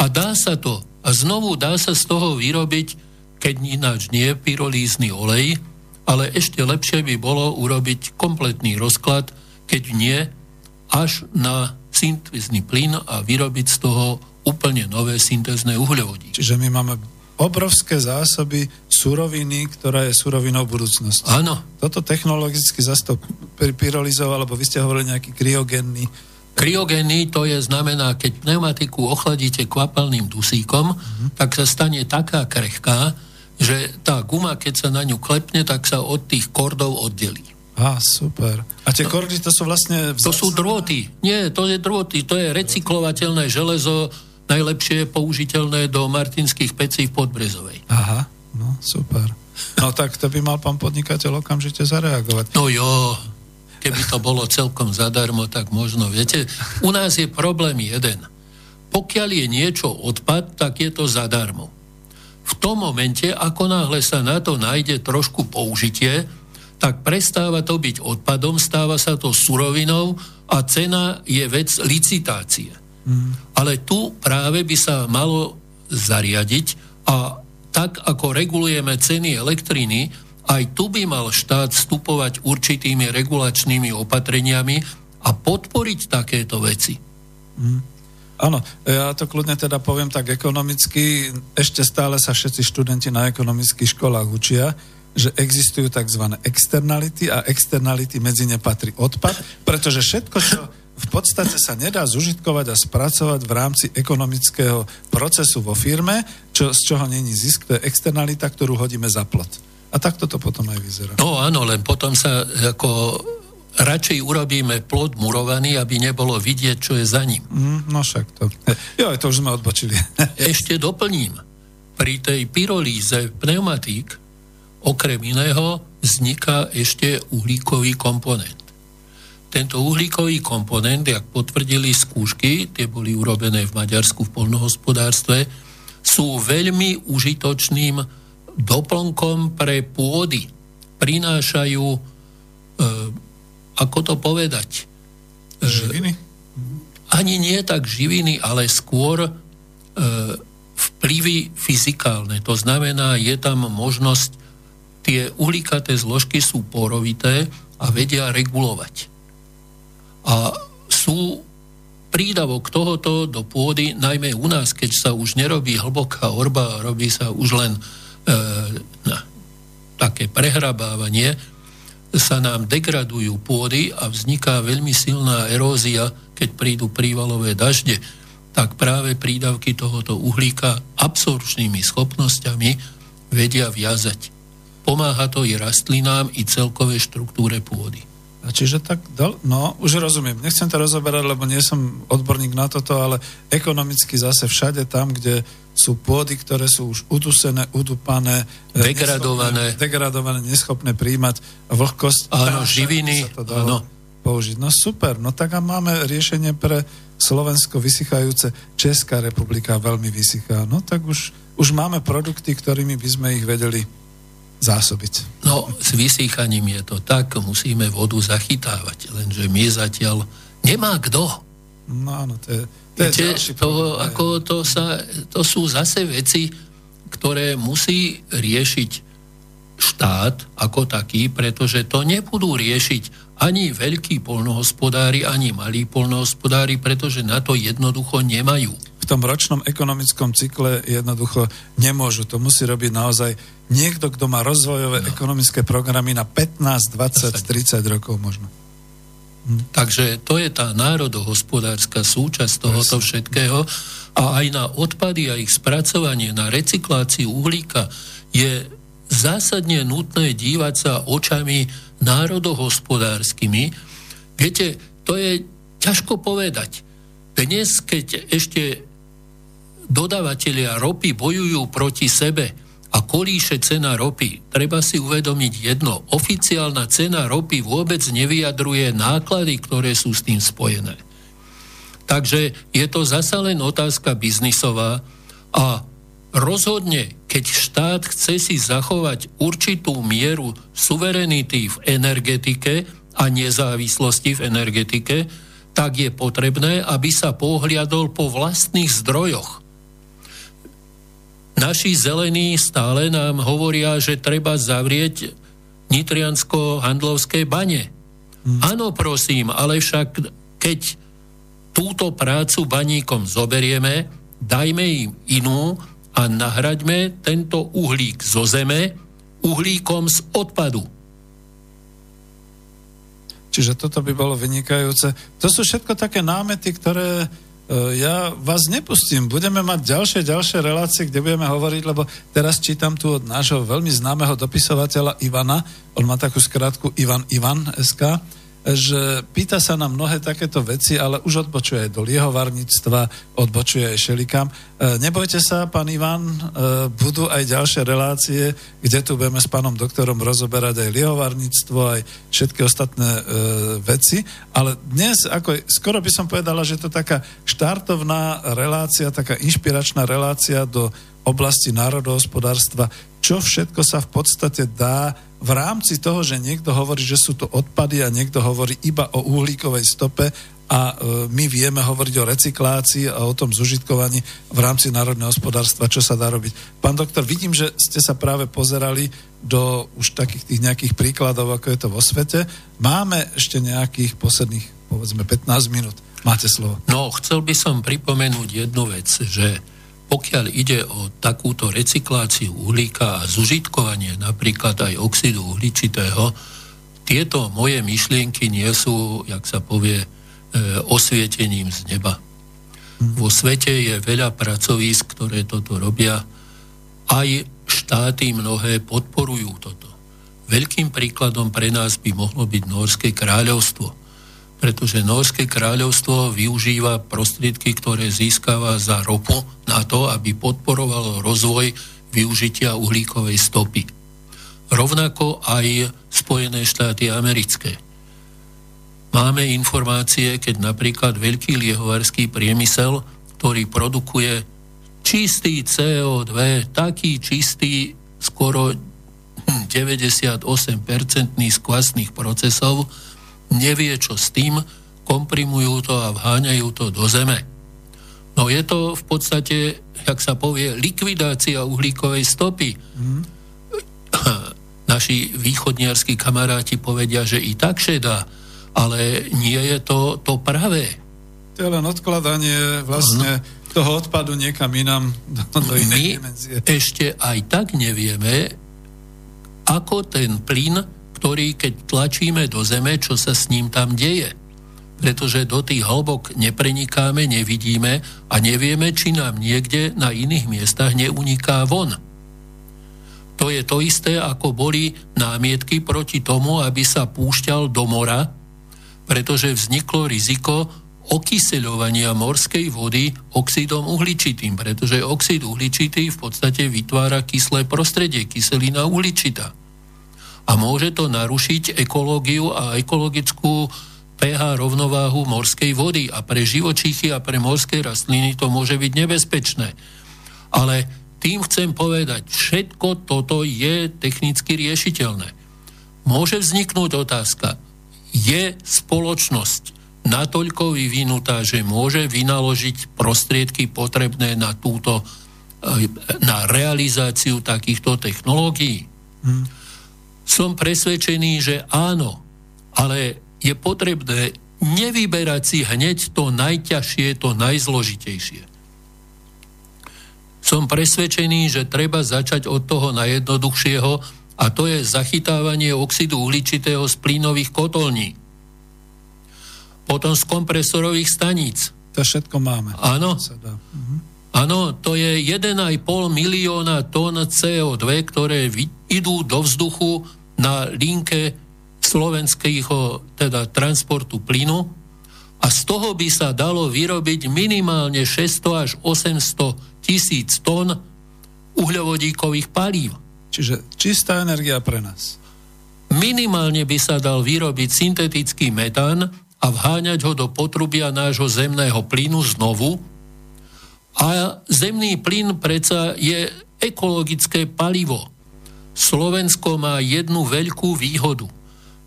A dá sa to. A znovu dá sa z toho vyrobiť, keď ináč nie, pyrolízny olej, ale ešte lepšie by bolo urobiť kompletný rozklad, keď nie, až na syntézny plyn a vyrobiť z toho úplne nové syntézne uhľovodíky. Čiže my máme obrovské zásoby suroviny, ktorá je surovinou budúcnosti. Áno, Toto technologicky zase to py- pyrolizoval, alebo vy ste hovorili nejaký kryogénny. Kryogénny to je znamená, keď pneumatiku ochladíte kvapalným dusíkom, tak sa stane taká krehká, že tá guma, keď sa na ňu klepne, tak sa od tých kordov oddelí. Á, super. A tie kordy, to sú vlastne... To sú drôty. Nie, to je drôty. To je recyklovateľné železo, najlepšie použiteľné do martinských pecí v Podbrezovej. Aha, no super. No tak to by mal pán podnikateľ okamžite zareagovať. No jo, keby to bolo celkom zadarmo, tak možno, viete, u nás je problém jeden. Pokiaľ je niečo odpad, tak je to zadarmo. V tom momente, ako náhle sa na to nájde trošku použitie, tak prestáva to byť odpadom, stáva sa to surovinou a cena je vec licitácie. Mm. Ale tu práve by sa malo zariadiť a tak, ako regulujeme ceny elektriny, aj tu by mal štát vstupovať určitými regulačnými opatreniami a podporiť takéto veci. Mm. Áno, ja to kľudne teda poviem tak ekonomicky. Ešte stále sa všetci študenti na ekonomických školách učia, že existujú tzv. externality a externality medzi ne patrí odpad, pretože všetko, čo v podstate sa nedá zužitkovať a spracovať v rámci ekonomického procesu vo firme, čo, z čoho není zisk, to je externalita, ktorú hodíme za plot. A takto to potom aj vyzerá. No áno, len potom sa ako radšej urobíme plod murovaný, aby nebolo vidieť, čo je za ním. Mm, no však to. Jo, to už sme odbočili. Ešte doplním. Pri tej pyrolíze pneumatík okrem iného vzniká ešte uhlíkový komponent. Tento uhlíkový komponent, jak potvrdili skúšky, tie boli urobené v Maďarsku v polnohospodárstve, sú veľmi užitočným doplnkom pre pôdy. Prinášajú e, ako to povedať? Živiny? Ani nie tak živiny, ale skôr e, vplyvy fyzikálne. To znamená, je tam možnosť, tie uhlíkaté zložky sú porovité a vedia regulovať. A sú prídavok tohoto do pôdy, najmä u nás, keď sa už nerobí hlboká orba, robí sa už len e, na, také prehrabávanie, sa nám degradujú pôdy a vzniká veľmi silná erózia, keď prídu prívalové dažde, tak práve prídavky tohoto uhlíka absorčnými schopnosťami vedia viazať. Pomáha to i rastlinám, i celkovej štruktúre pôdy. Čiže tak, no, už rozumiem. Nechcem to rozoberať, lebo nie som odborník na toto, ale ekonomicky zase všade tam, kde sú pôdy, ktoré sú už udusené, udupané, e, degradované, neschopné, degradované, neschopné príjmať vlhkosť. Áno, živiny, áno. použiť. No super, no tak a máme riešenie pre Slovensko vysychajúce. Česká republika veľmi vysychá. No tak už, už máme produkty, ktorými by sme ich vedeli zásobiť. No, s vysýchaním je to tak, musíme vodu zachytávať, lenže my zatiaľ nemá kto. No áno, to je, to je Viete, to, ako to, sa, to sú zase veci, ktoré musí riešiť štát ako taký, pretože to nebudú riešiť ani veľkí polnohospodári, ani malí polnohospodári, pretože na to jednoducho nemajú v tom ročnom ekonomickom cykle jednoducho nemôžu. To musí robiť naozaj niekto, kto má rozvojové no. ekonomické programy na 15, 20, 30 rokov možno. Hm. Takže to je tá národohospodárska súčasť tohoto všetkého a aj na odpady a ich spracovanie, na recykláciu uhlíka je zásadne nutné dívať sa očami národohospodárskymi. Viete, to je ťažko povedať. Dnes, keď ešte dodavatelia ropy bojujú proti sebe a kolíše cena ropy, treba si uvedomiť jedno. Oficiálna cena ropy vôbec nevyjadruje náklady, ktoré sú s tým spojené. Takže je to zasa len otázka biznisová a rozhodne, keď štát chce si zachovať určitú mieru suverenity v energetike a nezávislosti v energetike, tak je potrebné, aby sa pohliadol po vlastných zdrojoch Naši zelení stále nám hovoria, že treba zavrieť nitriansko-handlovské bane. Hmm. Áno, prosím, ale však keď túto prácu baníkom zoberieme, dajme im inú a nahraďme tento uhlík zo zeme uhlíkom z odpadu. Čiže toto by bolo vynikajúce. To sú všetko také námety, ktoré E, ja vás nepustím. Budeme mať ďalšie, ďalšie relácie, kde budeme hovoriť, lebo teraz čítam tu od nášho veľmi známeho dopisovateľa Ivana, on má takú skratku Ivan Ivan SK, že pýta sa na mnohé takéto veci, ale už odbočuje aj do liehovarníctva, odbočuje aj šelikám. E, nebojte sa, pán Ivan, e, budú aj ďalšie relácie, kde tu budeme s pánom doktorom rozoberať aj liehovarníctvo, aj všetky ostatné e, veci, ale dnes, ako skoro by som povedala, že to taká štartovná relácia, taká inšpiračná relácia do oblasti národohospodárstva, čo všetko sa v podstate dá v rámci toho, že niekto hovorí, že sú to odpady a niekto hovorí iba o uhlíkovej stope a e, my vieme hovoriť o recyklácii a o tom zužitkovaní v rámci národného hospodárstva, čo sa dá robiť. Pán doktor, vidím, že ste sa práve pozerali do už takých tých nejakých príkladov, ako je to vo svete. Máme ešte nejakých posledných, povedzme, 15 minút. Máte slovo. No, chcel by som pripomenúť jednu vec, že pokiaľ ide o takúto recykláciu uhlíka a zužitkovanie napríklad aj oxidu uhličitého, tieto moje myšlienky nie sú, jak sa povie, e, osvietením z neba. Vo svete je veľa pracovísk, ktoré toto robia. Aj štáty mnohé podporujú toto. Veľkým príkladom pre nás by mohlo byť Norské kráľovstvo – pretože Norské kráľovstvo využíva prostriedky, ktoré získava za ropu na to, aby podporovalo rozvoj využitia uhlíkovej stopy. Rovnako aj Spojené štáty americké. Máme informácie, keď napríklad veľký liehovarský priemysel, ktorý produkuje čistý CO2, taký čistý, skoro 98-percentný z kvasných procesov, nevie čo s tým, komprimujú to a vháňajú to do zeme. No je to v podstate, jak sa povie, likvidácia uhlíkovej stopy. Mm. Naši východniarskí kamaráti povedia, že i tak šedá, ale nie je to to pravé. To je len odkladanie vlastne no. toho odpadu niekam inám do, do inej My dimenzie. ešte aj tak nevieme, ako ten plyn ktorý keď tlačíme do zeme, čo sa s ním tam deje. Pretože do tých hlbok neprenikáme, nevidíme a nevieme, či nám niekde na iných miestach neuniká von. To je to isté, ako boli námietky proti tomu, aby sa púšťal do mora, pretože vzniklo riziko okyseľovania morskej vody oxidom uhličitým, pretože oxid uhličitý v podstate vytvára kyslé prostredie, kyselina uhličitá a môže to narušiť ekológiu a ekologickú pH rovnováhu morskej vody a pre živočíchy a pre morské rastliny to môže byť nebezpečné. Ale tým chcem povedať, všetko toto je technicky riešiteľné. Môže vzniknúť otázka, je spoločnosť natoľko vyvinutá, že môže vynaložiť prostriedky potrebné na túto eh, na realizáciu takýchto technológií? Hmm som presvedčený, že áno, ale je potrebné nevyberať si hneď to najťažšie, to najzložitejšie. Som presvedčený, že treba začať od toho najjednoduchšieho a to je zachytávanie oxidu uhličitého z plynových kotolní. Potom z kompresorových staníc. To všetko máme. Áno. Mhm. Áno, to je 1,5 milióna tón CO2, ktoré idú do vzduchu na linke slovenského teda transportu plynu a z toho by sa dalo vyrobiť minimálne 600 až 800 tisíc tón uhľovodíkových palív. Čiže čistá energia pre nás. Minimálne by sa dal vyrobiť syntetický metán a vháňať ho do potrubia nášho zemného plynu znovu, a zemný plyn predsa je ekologické palivo. Slovensko má jednu veľkú výhodu.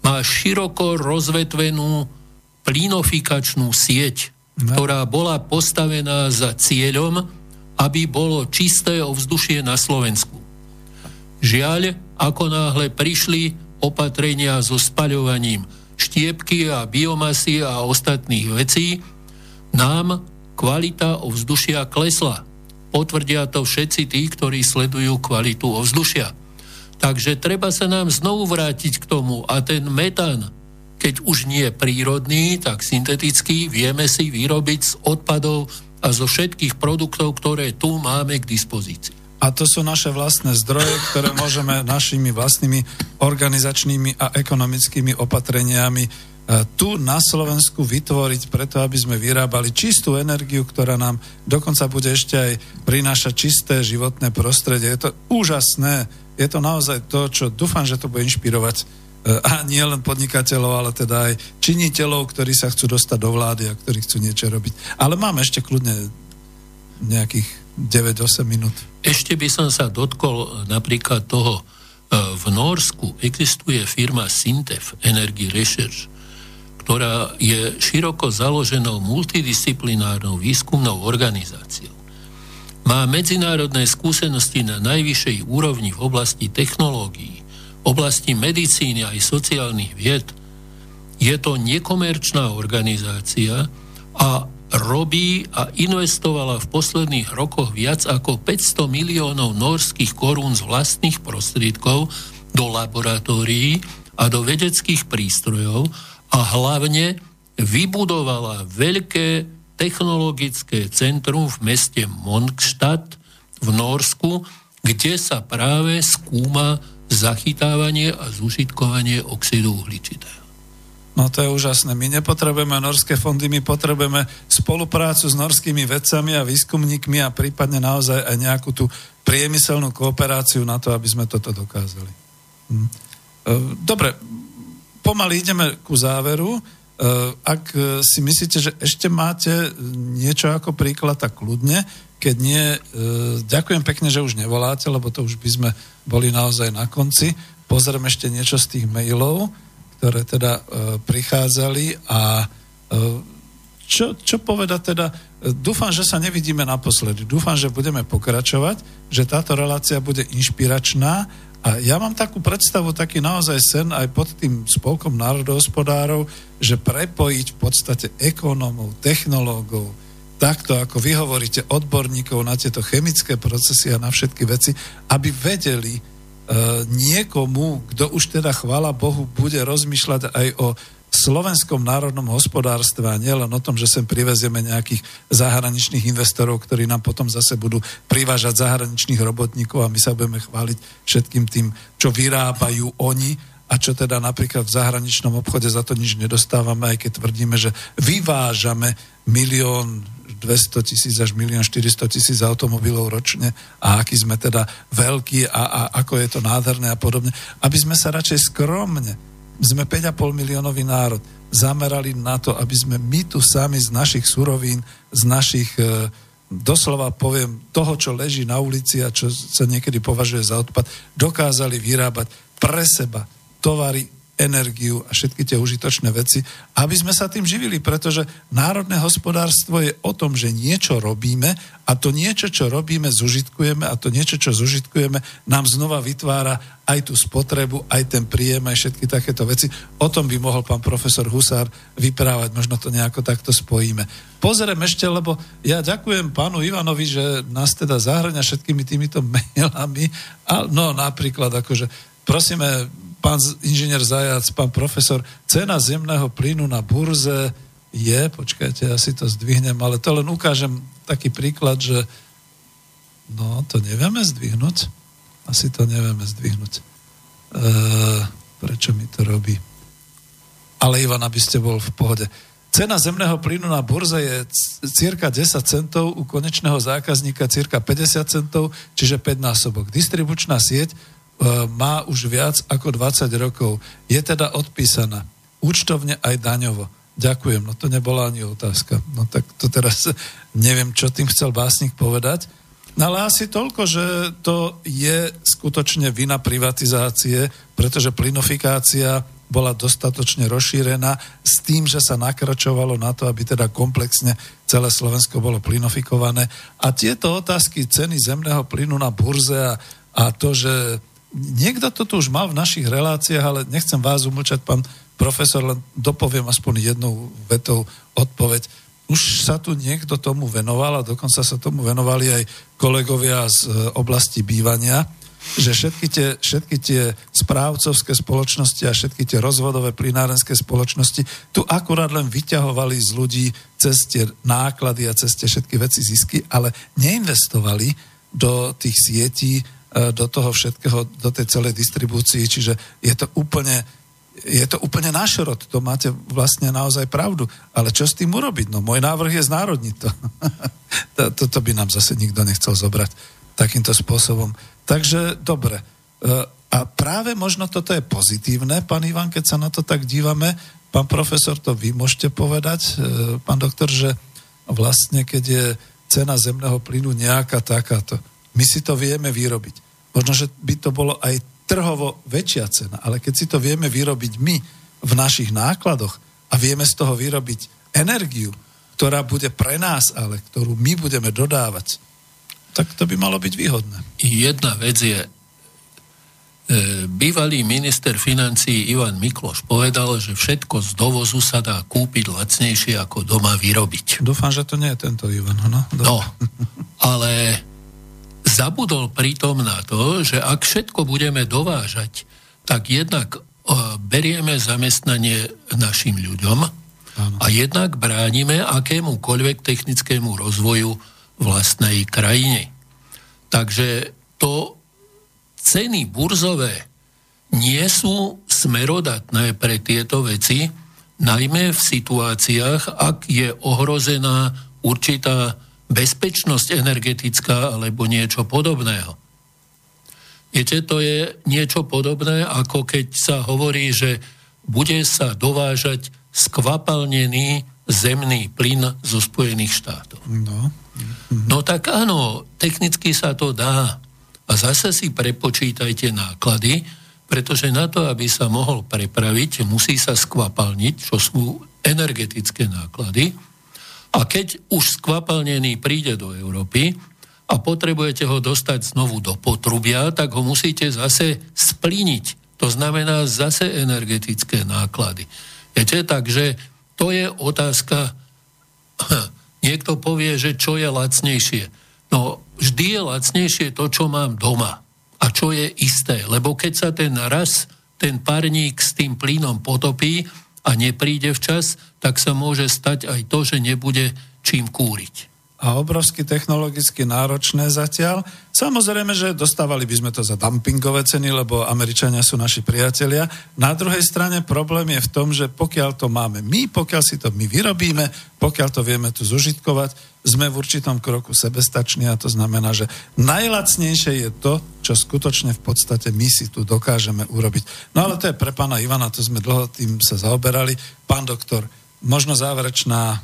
Má široko rozvetvenú plynofikačnú sieť, no. ktorá bola postavená za cieľom, aby bolo čisté ovzdušie na Slovensku. Žiaľ, ako náhle prišli opatrenia so spaľovaním štiepky a biomasy a ostatných vecí, nám kvalita ovzdušia klesla. Potvrdia to všetci tí, ktorí sledujú kvalitu ovzdušia. Takže treba sa nám znovu vrátiť k tomu a ten metán, keď už nie prírodný, tak syntetický, vieme si vyrobiť z odpadov a zo všetkých produktov, ktoré tu máme k dispozícii. A to sú naše vlastné zdroje, ktoré môžeme našimi vlastnými organizačnými a ekonomickými opatreniami E, tu na Slovensku vytvoriť preto, aby sme vyrábali čistú energiu, ktorá nám dokonca bude ešte aj prinášať čisté životné prostredie. Je to úžasné, je to naozaj to, čo dúfam, že to bude inšpirovať e, a nie len podnikateľov, ale teda aj činiteľov, ktorí sa chcú dostať do vlády a ktorí chcú niečo robiť. Ale máme ešte kľudne nejakých 9-8 minút. Ešte by som sa dotkol napríklad toho, v Norsku existuje firma Sintef Energy Research, ktorá je široko založenou multidisciplinárnou výskumnou organizáciou. Má medzinárodné skúsenosti na najvyššej úrovni v oblasti technológií, oblasti medicíny aj sociálnych vied. Je to nekomerčná organizácia a robí a investovala v posledných rokoch viac ako 500 miliónov norských korún z vlastných prostriedkov do laboratórií a do vedeckých prístrojov a hlavne vybudovala veľké technologické centrum v meste Monkstadt v Norsku, kde sa práve skúma zachytávanie a zužitkovanie oxidu uhličitého. No to je úžasné. My nepotrebujeme norské fondy, my potrebujeme spoluprácu s norskými vedcami a výskumníkmi a prípadne naozaj aj nejakú tú priemyselnú kooperáciu na to, aby sme toto dokázali. Hm. E, dobre, pomaly ideme ku záveru. E, ak si myslíte, že ešte máte niečo ako príklad, tak kľudne. Keď nie, ďakujem pekne, že už nevoláte, lebo to už by sme boli naozaj na konci. Pozriem ešte niečo z tých mailov, ktoré teda prichádzali a čo, čo povedať teda, dúfam, že sa nevidíme naposledy. Dúfam, že budeme pokračovať, že táto relácia bude inšpiračná a ja mám takú predstavu, taký naozaj sen aj pod tým spolkom národohospodárov, že prepojiť v podstate ekonómov, technológov, takto, ako vy hovoríte, odborníkov na tieto chemické procesy a na všetky veci, aby vedeli e, niekomu, kto už teda, chvála Bohu, bude rozmýšľať aj o slovenskom národnom hospodárstve a nielen o tom, že sem privezieme nejakých zahraničných investorov, ktorí nám potom zase budú privážať zahraničných robotníkov a my sa budeme chváliť všetkým tým, čo vyrábajú oni a čo teda napríklad v zahraničnom obchode za to nič nedostávame, aj keď tvrdíme, že vyvážame milión 200 tisíc až milión 400 tisíc automobilov ročne a aký sme teda veľkí a, a ako je to nádherné a podobne, aby sme sa radšej skromne sme 5,5 miliónový národ, zamerali na to, aby sme my tu sami z našich surovín, z našich, e, doslova poviem, toho, čo leží na ulici a čo sa niekedy považuje za odpad, dokázali vyrábať pre seba tovary, energiu a všetky tie užitočné veci, aby sme sa tým živili, pretože národné hospodárstvo je o tom, že niečo robíme a to niečo, čo robíme, zužitkujeme a to niečo, čo zužitkujeme, nám znova vytvára aj tú spotrebu, aj ten príjem, aj všetky takéto veci. O tom by mohol pán profesor Husár vyprávať, možno to nejako takto spojíme. Pozriem ešte, lebo ja ďakujem pánu Ivanovi, že nás teda zahrania všetkými týmito mailami. A, no napríklad, akože prosíme, pán inžinier Zajac, pán profesor, cena zemného plynu na burze je, počkajte, ja si to zdvihnem, ale to len ukážem taký príklad, že no, to nevieme zdvihnúť. Asi to nevieme zdvihnúť. E, prečo mi to robí? Ale Ivan, aby ste bol v pohode. Cena zemného plynu na burze je cirka 10 centov, u konečného zákazníka cirka 50 centov, čiže 5 násobok. Distribučná sieť má už viac ako 20 rokov. Je teda odpísaná. Účtovne aj daňovo. Ďakujem, no to nebola ani otázka. No tak to teraz neviem, čo tým chcel básnik povedať. No ale asi toľko, že to je skutočne vina privatizácie, pretože plinofikácia bola dostatočne rozšírená s tým, že sa nakračovalo na to, aby teda komplexne celé Slovensko bolo plinofikované. A tieto otázky ceny zemného plynu na burze a, a to, že Niekto to tu už mal v našich reláciách, ale nechcem vás umlčať, pán profesor, len dopoviem aspoň jednou vetou odpoveď. Už sa tu niekto tomu venoval a dokonca sa tomu venovali aj kolegovia z e, oblasti bývania, že všetky tie, všetky tie správcovské spoločnosti a všetky tie rozvodové plinárenské spoločnosti tu akurát len vyťahovali z ľudí cez tie náklady a cez tie všetky veci zisky, ale neinvestovali do tých sietí, do toho všetkého, do tej celej distribúcii, čiže je to úplne je to úplne rod, to máte vlastne naozaj pravdu. Ale čo s tým urobiť? No môj návrh je znárodniť to. Toto by nám zase nikto nechcel zobrať takýmto spôsobom. Takže dobre. E, a práve možno toto je pozitívne, pán Ivan, keď sa na to tak dívame. Pán profesor, to vy môžete povedať, e, pán doktor, že vlastne keď je cena zemného plynu nejaká takáto. My si to vieme vyrobiť. Možno, že by to bolo aj trhovo väčšia cena, ale keď si to vieme vyrobiť my v našich nákladoch a vieme z toho vyrobiť energiu, ktorá bude pre nás, ale ktorú my budeme dodávať, tak to by malo byť výhodné. Jedna vec je, e, bývalý minister financí Ivan Mikloš povedal, že všetko z dovozu sa dá kúpiť lacnejšie ako doma vyrobiť. Dúfam, že to nie je tento Ivan. No, no ale zabudol pritom na to, že ak všetko budeme dovážať, tak jednak e, berieme zamestnanie našim ľuďom a jednak bránime akémukoľvek technickému rozvoju vlastnej krajine. Takže to ceny burzové nie sú smerodatné pre tieto veci, najmä v situáciách, ak je ohrozená určitá bezpečnosť energetická alebo niečo podobného. Viete, to je niečo podobné, ako keď sa hovorí, že bude sa dovážať skvapalnený zemný plyn zo Spojených štátov. No. no tak áno, technicky sa to dá. A zase si prepočítajte náklady, pretože na to, aby sa mohol prepraviť, musí sa skvapalniť, čo sú energetické náklady. A keď už skvapalnený príde do Európy a potrebujete ho dostať znovu do potrubia, tak ho musíte zase spliniť. To znamená zase energetické náklady. Viete, takže to je otázka, niekto povie, že čo je lacnejšie. No, vždy je lacnejšie to, čo mám doma. A čo je isté. Lebo keď sa ten raz, ten parník s tým plynom potopí, a nepríde včas, tak sa môže stať aj to, že nebude čím kúriť a obrovsky technologicky náročné zatiaľ. Samozrejme, že dostávali by sme to za dumpingové ceny, lebo Američania sú naši priatelia. Na druhej strane problém je v tom, že pokiaľ to máme my, pokiaľ si to my vyrobíme, pokiaľ to vieme tu zužitkovať, sme v určitom kroku sebestační a to znamená, že najlacnejšie je to, čo skutočne v podstate my si tu dokážeme urobiť. No ale to je pre pána Ivana, to sme dlho tým sa zaoberali. Pán doktor, možno záverečná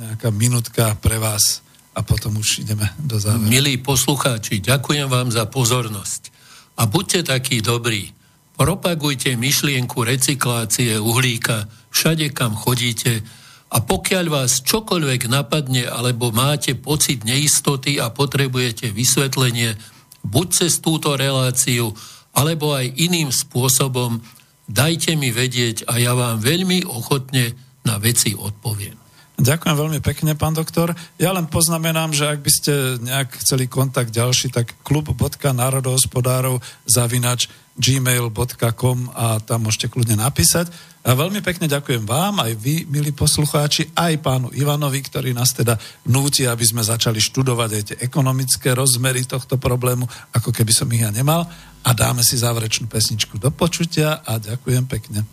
nejaká minutka pre vás a potom už ideme do záveru. Milí poslucháči, ďakujem vám za pozornosť. A buďte takí dobrí. Propagujte myšlienku recyklácie uhlíka všade, kam chodíte a pokiaľ vás čokoľvek napadne alebo máte pocit neistoty a potrebujete vysvetlenie, buď cez túto reláciu, alebo aj iným spôsobom, dajte mi vedieť a ja vám veľmi ochotne na veci odpoviem. Ďakujem veľmi pekne, pán doktor. Ja len poznamenám, že ak by ste nejak chceli kontakt ďalší, tak klub.národohospodárov zavinač gmail.com a tam môžete kľudne napísať. A veľmi pekne ďakujem vám, aj vy, milí poslucháči, aj pánu Ivanovi, ktorý nás teda núti, aby sme začali študovať aj tie ekonomické rozmery tohto problému, ako keby som ich ja nemal. A dáme si záverečnú pesničku do počutia a ďakujem pekne.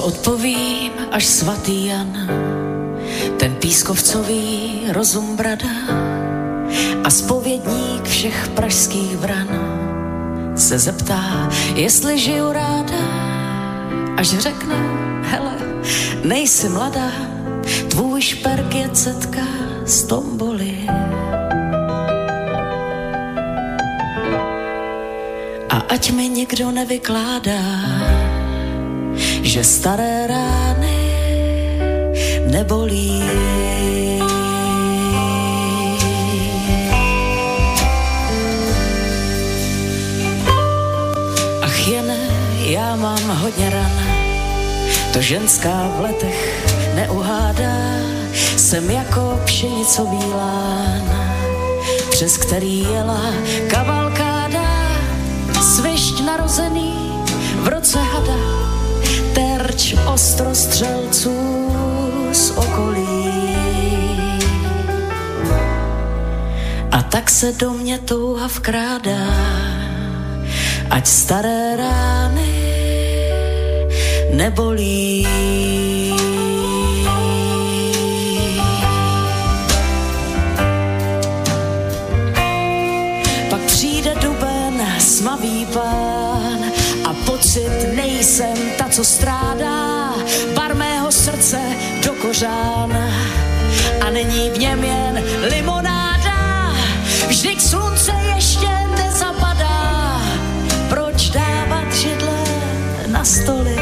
Odpovím až svatý Jan, ten pískovcový rozum brada a spovědník všech pražských bran se zeptá, jestli žiju ráda, až řeknu, hele, nejsi mladá, tvůj šperk je cetka z tomboly. A ať mi nikdo nevykládá, že staré rány nebolí. Ach jen já mám hodně ran, to ženská v letech neuhádá, jsem jako pšenicový lán, přes který jela kavalkáda, svišť narozený v roce hada terč ostrostřelců z okolí. A tak se do mě touha vkrádá, ať staré rány nebolí. Ořán a není v něm jen limonáda. Vždyť slunce ještě nezapadá, proč dávat židle na stoly?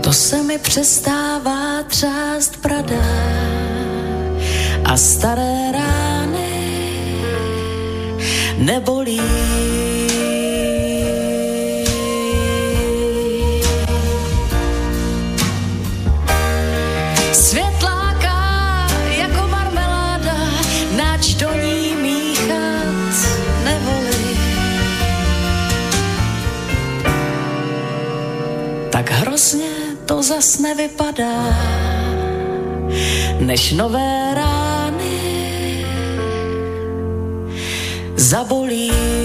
To se mi přestává třást prada a staré rány nebolí. To zas nevypadá, než nové rány zabolí.